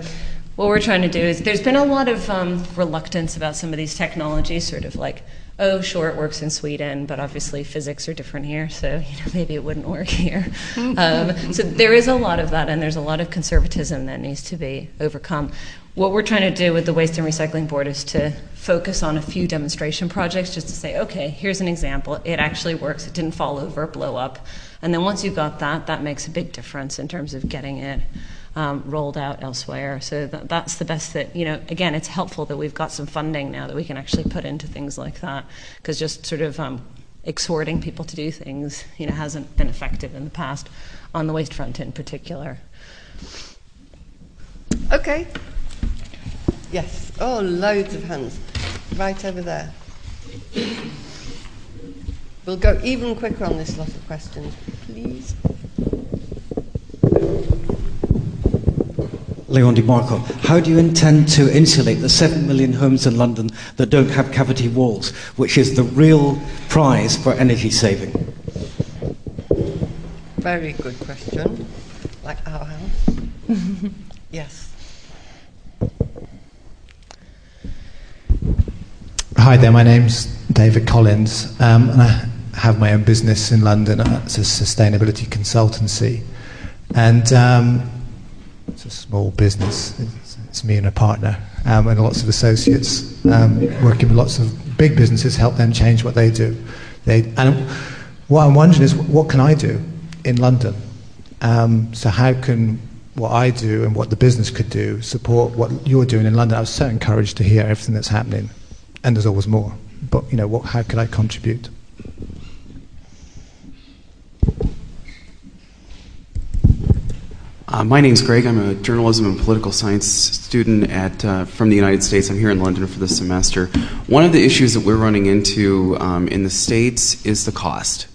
Speaker 2: what we're trying to do is there's been a lot of um, reluctance about some of these technologies, sort of like oh, sure, it works in Sweden, but obviously physics are different here, so you know, maybe it wouldn't work here. um, so there is a lot of that, and there's a lot of conservatism that needs to be overcome. What we're trying to do with the Waste and Recycling Board is to focus on a few demonstration projects just to say, okay, here's an example. It actually works. It didn't fall over, blow up. And then once you got that, that makes a big difference in terms of getting it um, rolled out elsewhere. So that, that's the best that, you know, again, it's helpful that we've got some funding now that we can actually put into things like that because just sort of um, exhorting people to do things, you know, hasn't been effective in the past on the waste front in particular.
Speaker 1: Okay. Yes. Oh, loads of hands. Right over there. We'll go even quicker on this lot of questions, please.
Speaker 7: Leon DeMarco, how do you intend to insulate the 7 million homes in London that don't have cavity walls, which is the real prize for energy saving?
Speaker 1: Very good question. Like our house. yes.
Speaker 8: Hi there, my name's David Collins, um, and I have my own business in London. Uh, it's a sustainability consultancy, and um, it's a small business. It's, it's me and a partner, um, and lots of associates um, working with lots of big businesses, help them change what they do. They, and what I'm wondering is, what can I do in London? Um, so how can what I do and what the business could do support what you're doing in London? I was so encouraged to hear everything that's happening and there's always more. But you know, what, how could I contribute?
Speaker 9: Uh, my name's Greg. I'm a journalism and political science student at uh, from the United States. I'm here in London for this semester. One of the issues that we're running into um, in the states is the cost.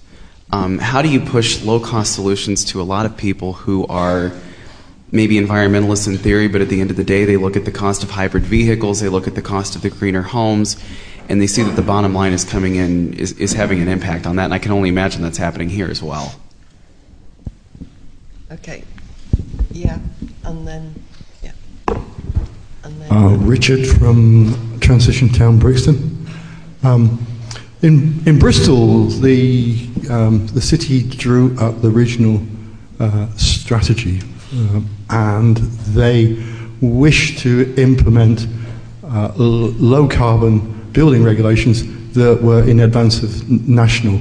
Speaker 9: Um, how do you push low-cost solutions to a lot of people who are maybe environmentalists in theory, but at the end of the day, they look at the cost of hybrid vehicles, they look at the cost of the greener homes, and they see that the bottom line is coming in, is, is having an impact on that. And I can only imagine that's happening here as well.
Speaker 1: Okay. Yeah. And then, yeah. And then.
Speaker 10: Uh, Richard from Transition Town Brixton. Um, in, in Bristol, the, um, the city drew up the regional uh, strategy uh, and they wish to implement uh, l- low carbon building regulations that were in advance of n- national.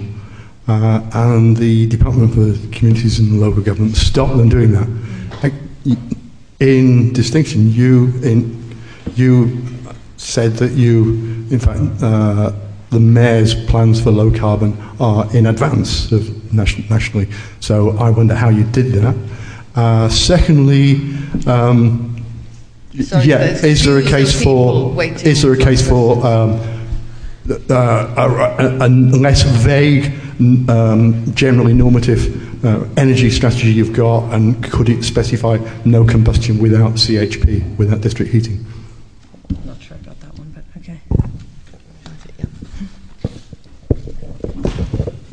Speaker 10: Uh, and the Department for Communities and Local Government stopped them doing that. In distinction, you, in, you said that you, in fact, uh, the mayor's plans for low carbon are in advance of nation- nationally. So I wonder how you did that. Uh, secondly, um,
Speaker 1: Sorry,
Speaker 10: yeah, is there a case for is there a case for um, uh, a, a, a less vague, um, generally normative uh, energy strategy you've got, and could it specify no combustion without CHP, without district heating?
Speaker 2: Not sure about that one, but okay.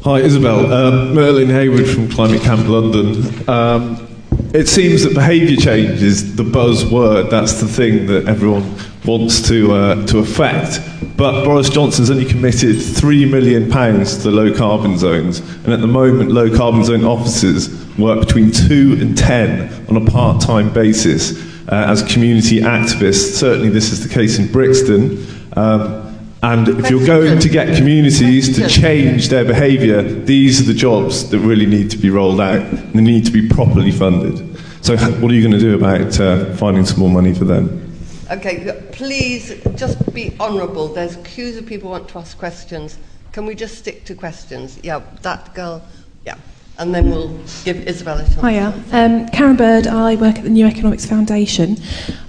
Speaker 11: Hi, Isabel. Um, Merlin Hayward from Climate Camp London. Um, it seems that behaviour change is the buzzword. That's the thing that everyone wants to uh, to affect. But Boris Johnson's only committed three million pounds to the low carbon zones, and at the moment, low carbon zone officers work between two and ten on a part time basis uh, as community activists. Certainly, this is the case in Brixton. Um, and if you're going to get communities to change their behaviour, these are the jobs that really need to be rolled out and they need to be properly funded. So, what are you going to do about uh, finding some more money for them?
Speaker 1: Okay, please just be honourable. There's queues of people who want to ask questions. Can we just stick to questions? Yeah, that girl. Yeah. And then we'll give Isabella a chance.
Speaker 12: Hiya. Um, Karen Bird, I work at the New Economics Foundation.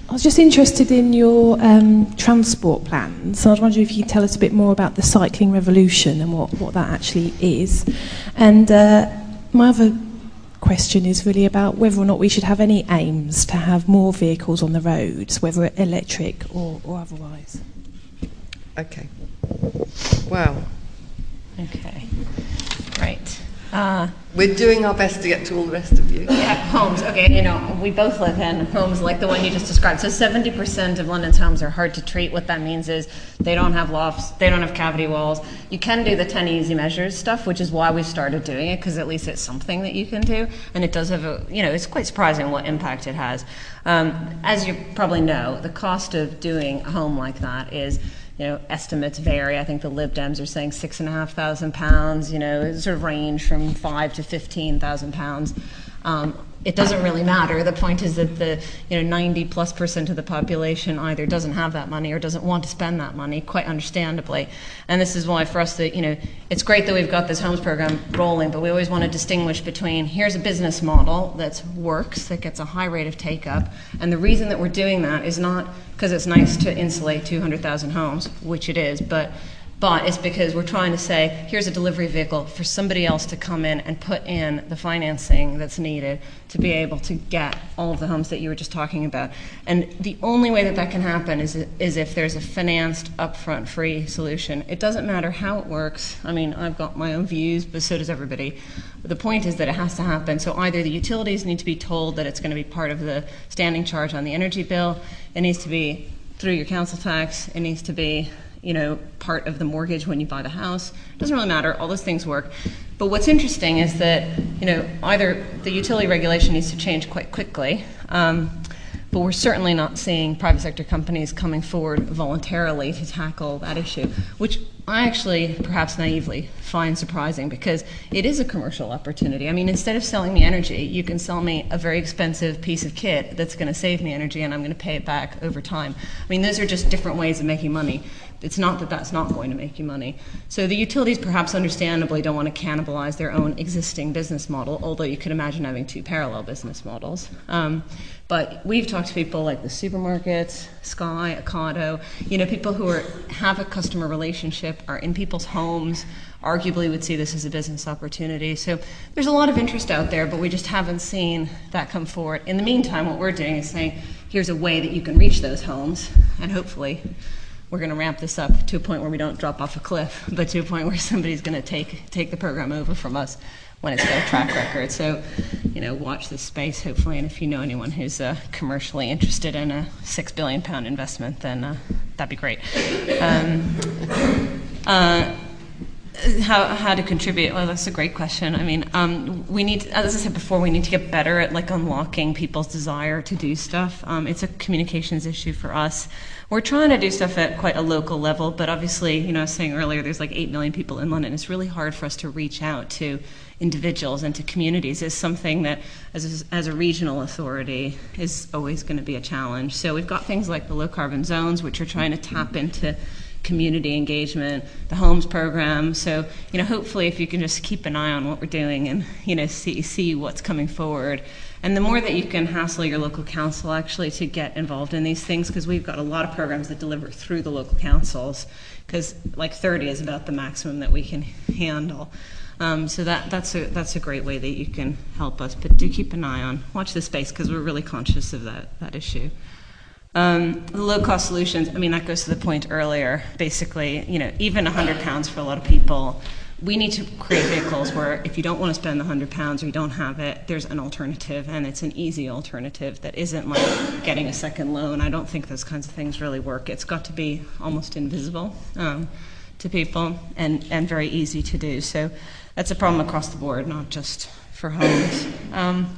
Speaker 12: I was just interested in your um, transport plans. I was wondering if you could tell us a bit more about the cycling revolution and what, what that actually is. And uh, my other question is really about whether or not we should have any aims to have more vehicles on the roads, whether electric or, or otherwise.
Speaker 1: Okay. Wow.
Speaker 2: Okay. Right. Uh,
Speaker 1: We're doing our best to get to all the rest of you.
Speaker 2: Yeah, homes. Okay, you know, we both live in homes like the one you just described. So 70% of London's homes are hard to treat. What that means is they don't have lofts, they don't have cavity walls. You can do the 10 easy measures stuff, which is why we started doing it, because at least it's something that you can do. And it does have a, you know, it's quite surprising what impact it has. Um, as you probably know, the cost of doing a home like that is you know, estimates vary. I think the Lib Dems are saying six and a half thousand pounds. You know, sort of range from five to fifteen thousand pounds. Um, it doesn't really matter. The point is that the you know 90 plus percent of the population either doesn't have that money or doesn't want to spend that money, quite understandably. And this is why for us that you know it's great that we've got this homes program rolling, but we always want to distinguish between here's a business model that works, that gets a high rate of take up, and the reason that we're doing that is not because it's nice to insulate 200,000 homes, which it is, but but it's because we're trying to say here's a delivery vehicle for somebody else to come in and put in the financing that's needed to be able to get all of the homes that you were just talking about. And the only way that that can happen is, is if there's a financed, upfront, free solution. It doesn't matter how it works. I mean, I've got my own views, but so does everybody. The point is that it has to happen. So either the utilities need to be told that it's going to be part of the standing charge on the energy bill, it needs to be through your council tax, it needs to be you know, part of the mortgage when you buy the house. It doesn't really matter. All those things work. But what's interesting is that, you know, either the utility regulation needs to change quite quickly, um, but we're certainly not seeing private sector companies coming forward voluntarily to tackle that issue, which I actually, perhaps naively, find surprising because it is a commercial opportunity. I mean, instead of selling me energy, you can sell me a very expensive piece of kit that's going to save me energy and I'm going to pay it back over time. I mean, those are just different ways of making money. It's not that that's not going to make you money. So the utilities, perhaps understandably, don't want to cannibalize their own existing business model, although you could imagine having two parallel business models. Um, but we've talked to people like the supermarkets, Sky, Ocado, you know, people who are, have a customer relationship, are in people's homes, arguably would see this as a business opportunity. So there's a lot of interest out there, but we just haven't seen that come forward. In the meantime, what we're doing is saying, here's a way that you can reach those homes, and hopefully we're going to ramp this up to a point where we don't drop off a cliff, but to a point where somebody's going to take take the program over from us when it's got a track record. So, you know, watch this space hopefully, and if you know anyone who's uh, commercially interested in a six billion pound investment, then uh, that'd be great. Um, uh, how, how to contribute? Well, that's a great question. I mean, um, we need, as I said before, we need to get better at like unlocking people's desire to do stuff. Um, it's a communications issue for us. We're trying to do stuff at quite a local level, but obviously, you know, I was saying earlier, there's like eight million people in London. It's really hard for us to reach out to individuals and to communities. Is something that, as a, as a regional authority, is always going to be a challenge. So we've got things like the low carbon zones, which are trying to tap into community engagement, the homes program. So, you know, hopefully if you can just keep an eye on what we're doing and, you know, see, see what's coming forward. And the more that you can hassle your local council actually to get involved in these things, because we've got a lot of programs that deliver through the local councils, because like 30 is about the maximum that we can handle. Um, so that, that's, a, that's a great way that you can help us. But do keep an eye on, watch the space, because we're really conscious of that, that issue. Um, the low cost solutions, I mean, that goes to the point earlier. Basically, you know, even 100 pounds for a lot of people, we need to create vehicles where if you don't want to spend the 100 pounds or you don't have it, there's an alternative, and it's an easy alternative that isn't like getting a second loan. I don't think those kinds of things really work. It's got to be almost invisible um, to people and, and very easy to do. So that's a problem across the board, not just for homes. Um,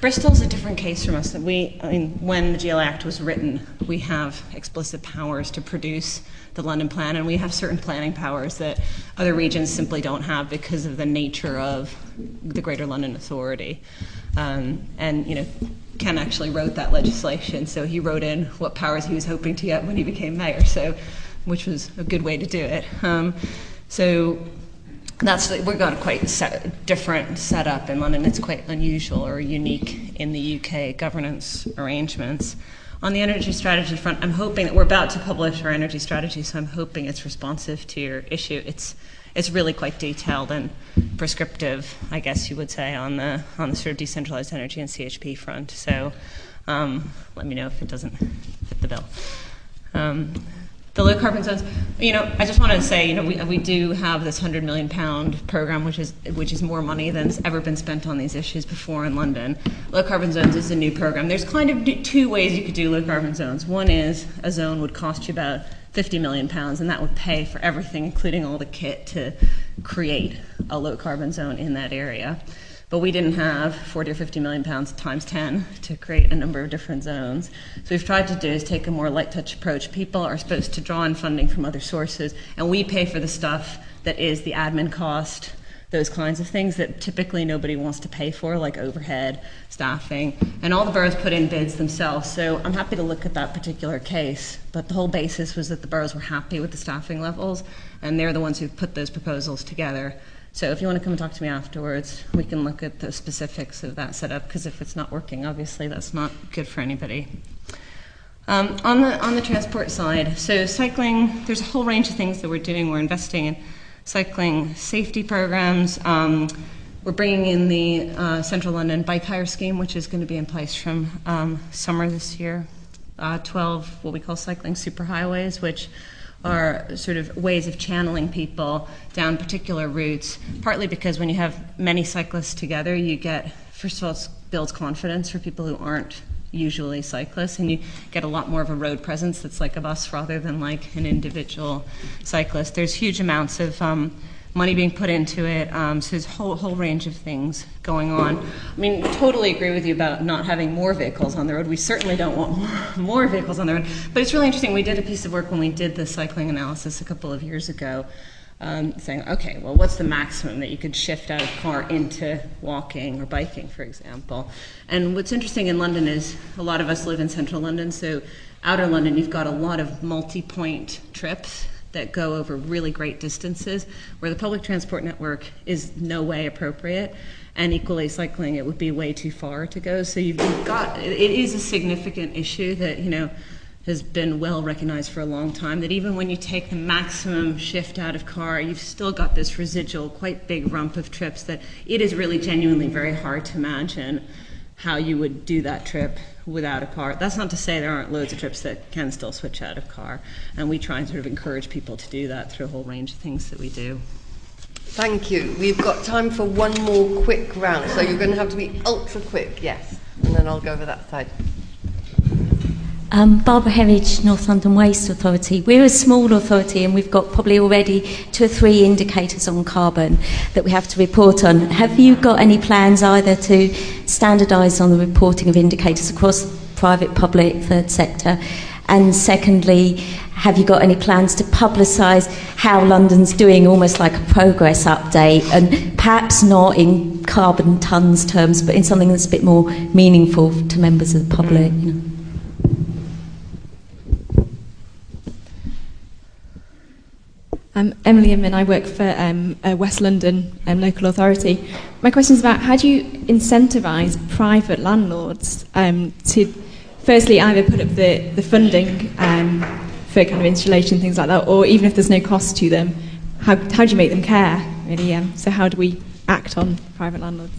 Speaker 2: Bristol's a different case from us. We, I mean, when the GLA Act was written, we have explicit powers to produce the London Plan, and we have certain planning powers that other regions simply don't have because of the nature of the Greater London Authority. Um, and you know, Ken actually wrote that legislation, so he wrote in what powers he was hoping to get when he became mayor. So, which was a good way to do it. Um, so that's we've got a quite set, different setup in London. It's quite unusual or unique in the UK governance arrangements. On the energy strategy front, I'm hoping that we're about to publish our energy strategy, so I'm hoping it's responsive to your issue. It's it's really quite detailed and prescriptive, I guess you would say, on the on the sort of decentralized energy and CHP front. So um, let me know if it doesn't fit the bill. Um, The low carbon zones, you know, I just want to say, you know, we, we do have this 100 million pound program, which is, which is more money than's ever been spent on these issues before in London. Low carbon zones is a new program. There's kind of two ways you could do low carbon zones. One is a zone would cost you about 50 million pounds, and that would pay for everything, including all the kit to create a low carbon zone in that area. But we didn't have 40 or 50 million pounds times 10 to create a number of different zones. So we've tried to do is take a more light touch approach. People are supposed to draw in funding from other sources, and we pay for the stuff that is the admin cost, those kinds of things that typically nobody wants to pay for, like overhead, staffing, and all the boroughs put in bids themselves. So I'm happy to look at that particular case, but the whole basis was that the boroughs were happy with the staffing levels, and they're the ones who put those proposals together. So if you want to come and talk to me afterwards, we can look at the specifics of that setup, because if it's not working, obviously that's not good for anybody. Um, on the on the transport side, so cycling, there's a whole range of things that we're doing. We're investing in cycling safety programs. Um, we're bringing in the uh, Central London Bike Hire Scheme, which is going to be in place from um, summer this year. Uh, 12 what we call cycling superhighways, which are sort of ways of channeling people down particular routes, partly because when you have many cyclists together, you get, first of all, it builds confidence for people who aren't usually cyclists, and you get a lot more of a road presence that's like a bus rather than like an individual cyclist. There's huge amounts of um, money being put into it. Um, so there's a whole, whole range of things going on. I mean, totally agree with you about not having more vehicles on the road. We certainly don't want more, more vehicles on the road. But it's really interesting. We did a piece of work when we did the cycling analysis a couple of years ago. Um, saying, okay, well, what's the maximum that you could shift out of car into walking or biking, for example? And what's interesting in London is a lot of us live in central London, so outer London, you've got a lot of multi point trips that go over really great distances where the public transport network is no way appropriate. And equally cycling it would be way too far to go. So you've got it is a significant issue that you know has been well recognized for a long time that even when you take the maximum shift out of car you've still got this residual quite big rump of trips that it is really genuinely very hard to imagine how you would do that trip without a car. That's not to say there aren't loads of trips that can still switch out of car, and we try and sort of encourage people to do that through a whole range of things that we do.
Speaker 1: Thank you. We've got time for one more quick round, so you're going to have to be ultra quick, yes, and then I'll go over that side.
Speaker 13: Um, Barbara Herridge, North London Waste Authority. We're a small authority and we've got probably already two or three indicators on carbon that we have to report on. Have you got any plans either to standardise on the reporting of indicators across private, public, third sector? And secondly, have you got any plans to publicise how London's doing, almost like a progress update, and perhaps not in carbon tonnes terms, but in something that's a bit more meaningful to members of the public? You know?
Speaker 14: I'm Emily Inman. I work for um, West London um, local authority. My question is about how do you incentivise private landlords um, to, firstly, either put up the, the funding um, for kind of installation, things like that, or even if there's no cost to them, how, how do you make them care, really? Um, so, how do we act on private landlords?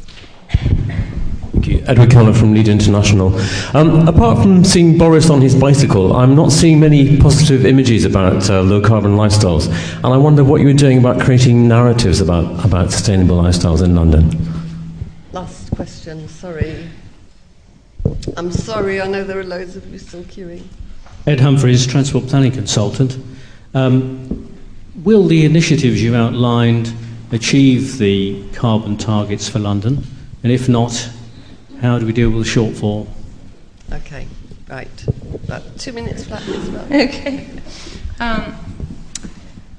Speaker 15: Thank you. Edward Keller from Lead International. Um, apart from seeing Boris on his bicycle, I'm not seeing many positive images about uh, low carbon lifestyles. And I wonder what you were doing about creating narratives about, about sustainable lifestyles in London.
Speaker 1: Last question, sorry. I'm sorry, I know there are loads of you still queuing.
Speaker 16: Ed Humphreys, Transport Planning Consultant. Um, will the initiatives you outlined achieve the carbon targets for London? And if not, how do we deal with the shortfall?
Speaker 1: Okay, right. About two minutes flat as well.
Speaker 2: Okay. Um,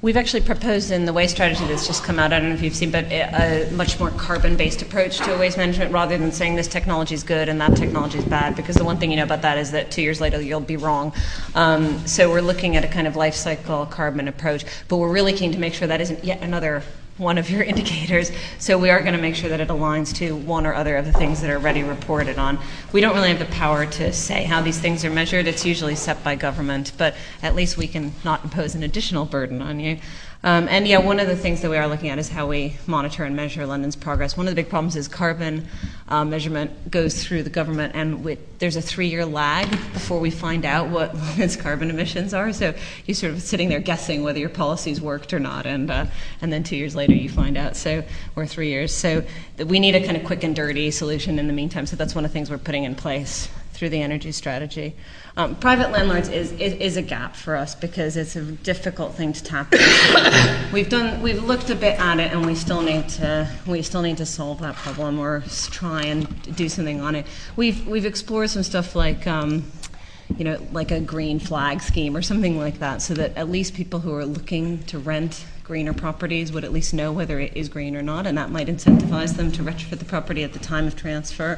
Speaker 2: We've actually proposed in the waste strategy that's just come out, I don't know if you've seen, but a much more carbon based approach to waste management rather than saying this technology is good and that technology is bad, because the one thing you know about that is that two years later you'll be wrong. Um, so we're looking at a kind of life cycle carbon approach, but we're really keen to make sure that isn't yet another one of your indicators. So we are going to make sure that it aligns to one or other of the things that are already reported on. We don't really have the power to say how these things are measured. It's usually set by government, but at least we can not impose an additional burden on you. Um, and yeah, one of the things that we are looking at is how we monitor and measure London's progress. One of the big problems is carbon uh, measurement goes through the government, and we, there's a three-year lag before we find out what London's carbon emissions are. So you're sort of sitting there guessing whether your policies worked or not, and uh, and then two years later you find out. So or three years. So we need a kind of quick and dirty solution in the meantime. So that's one of the things we're putting in place through the energy strategy. Um, private landlords is, is, is, a gap for us because it's a difficult thing to tap into. we've done we've looked a bit at it and we still need to we still need to solve that problem or try and do something on it. We've we've explored some stuff like um, you know like a green flag scheme or something like that, so that at least people who are looking to rent greener properties would at least know whether it is green or not, and that might incentivize them to retrofit the property at the time of transfer.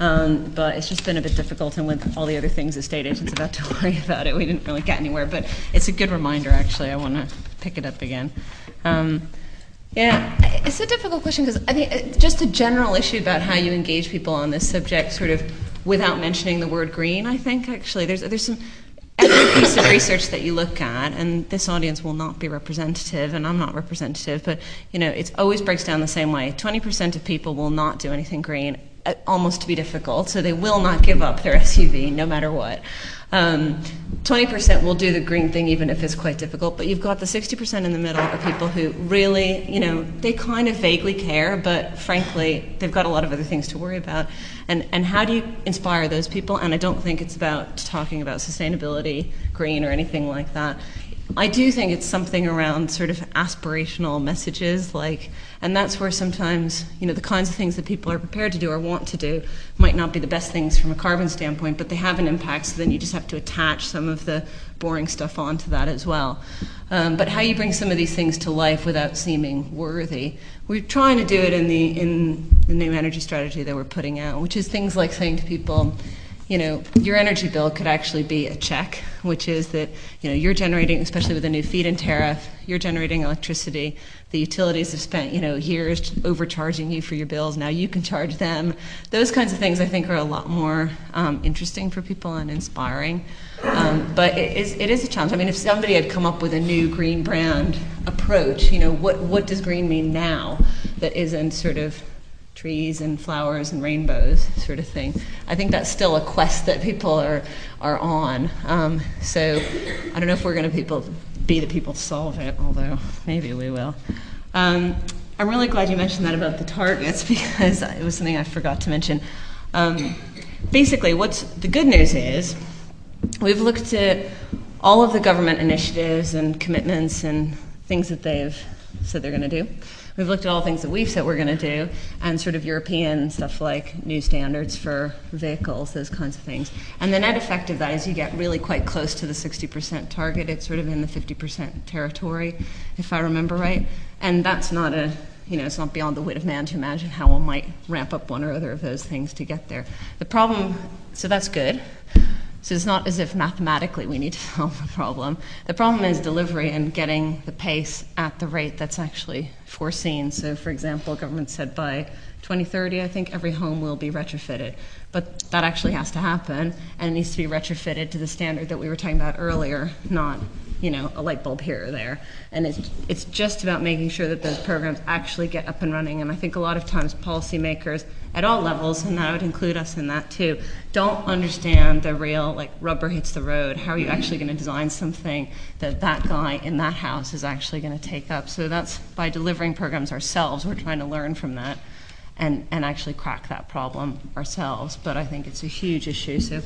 Speaker 2: Um, but it's just been a bit difficult, and with all the other things the state agents have had to worry about it, we didn't really get anywhere. But it's a good reminder, actually. I want to pick it up again. Um, yeah, it's a difficult question because I think just a general issue about how you engage people on this subject, sort of without mentioning the word green. I think actually there's there's some every piece of research that you look at, and this audience will not be representative, and I'm not representative, but you know, it always breaks down the same way. 20% of people will not do anything green, almost to be difficult, so they will not give up their SUV no matter what. Um, 20% will do the green thing even if it's quite difficult, but you've got the 60% in the middle of people who really, you know, they kind of vaguely care, but frankly, they've got a lot of other things to worry about. And, and how do you inspire those people? And I don't think it's about talking about sustainability, green, or anything like that. I do think it's something around sort of aspirational messages, like, and that's where sometimes, you know, the kinds of things that people are prepared to do or want to do might not be the best things from a carbon standpoint, but they have an impact, so then you just have to attach some of the boring stuff onto that as well. Um, but how you bring some of these things to life without seeming worthy, we're trying to do it in the, in the new energy strategy that we're putting out, which is things like saying to people, you know, your energy bill could actually be a check, which is that, you know, you're generating, especially with a new feed-in tariff, you're generating electricity. The utilities have spent, you know, years overcharging you for your bills. Now you can charge them. Those kinds of things, I think, are a lot more um, interesting for people and inspiring. Um, but it is, it is a challenge. I mean, if somebody had come up with a new green brand approach, you know, what, what does green mean now that isn't sort of trees and flowers and rainbows sort of thing. I think that's still a quest that people are are on. Um, so I don't know if we're going to people be the people to solve it, although maybe we will. Um, I'm really glad you mentioned that about the targets because it was something I forgot to mention. Um, basically, what's the good news is we've looked at all of the government initiatives and commitments and things that they've said they're going to do. We've looked at all the things that we've said we're going to do, and sort of European stuff like new standards for vehicles, those kinds of things. And the net effect of that is you get really quite close to the 60% target. It's sort of in the 50% territory, if I remember right. And that's not a you know, it's not beyond the wit of man to imagine how one might ramp up one or other of those things to get there. The problem, so that's good. So it's not as if mathematically we need to solve the problem. The problem is delivery and getting the pace at the rate that's actually foreseen. So, for example, government said by 2030, I think every home will be retrofitted. But that actually has to happen, and it needs to be retrofitted to the standard that we were talking about earlier, not you know, a light bulb here or there. And it's, it's just about making sure that those programs actually get up and running. And I think a lot of times policymakers at all levels, and that would include us in that too, don't understand the real, like, rubber hits the road. How are you actually going to design something that that guy in that house is actually going to take up? So that's by delivering programs ourselves, we're trying to learn from that. And, and actually crack that problem ourselves. But I think it's a huge issue. So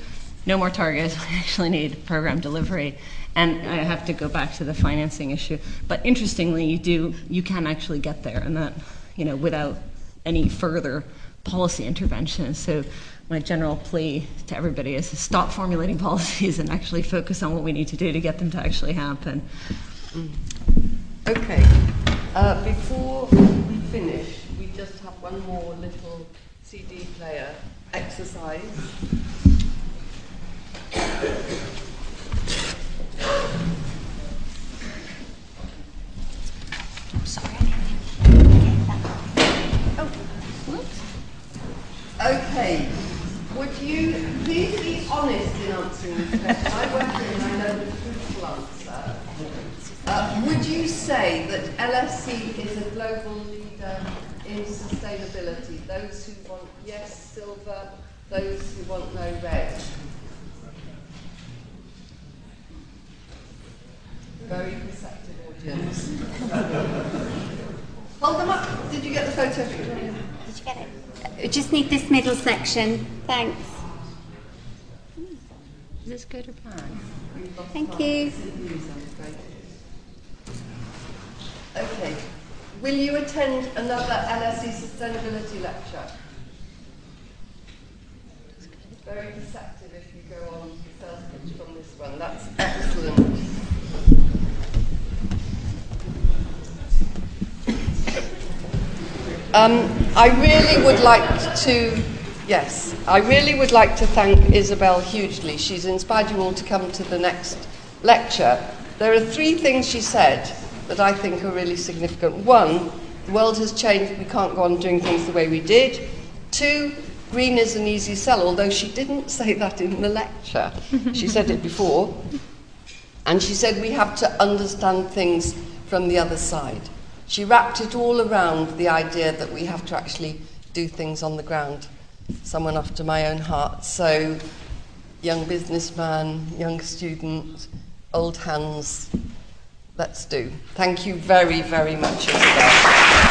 Speaker 2: no more targets. We actually need program delivery. And I have to go back to the financing issue. But interestingly, you do you can actually get there, and that you know without any further policy intervention. So my general plea to everybody is to stop formulating policies and actually focus on what we need to do to get them to actually happen.
Speaker 1: Okay. Uh, before we finish, we just have one more little CD player exercise.
Speaker 2: sorry.
Speaker 1: Oh, Okay. Would you please be honest in answering this question? I work in and I know the truthful answer. Uh, would you LSE is a global leader in sustainability? Those who want yes, silver, those who want no red. Very receptive audience. Hold them up. Did you get the photo?
Speaker 17: Did you get it? We just need this middle section. Thanks. Is this good or bad? Thank you.
Speaker 1: Okay. Will you attend another LSE sustainability lecture? Very receptive if you go on the sales pitch from this one. That's excellent. Um, I really would like to, yes, I really would like to thank Isabel hugely. She's inspired you all to come to the next lecture. There are three things she said that I think are really significant. One, the world has changed, we can't go on doing things the way we did. Two, green is an easy sell, although she didn't say that in the lecture. She said it before. And she said we have to understand things from the other side. She wrapped it all around the idea that we have to actually do things on the ground. Someone after my own heart. So, young businessman, young student, old hands, let's do. Thank you very, very much, Isabel.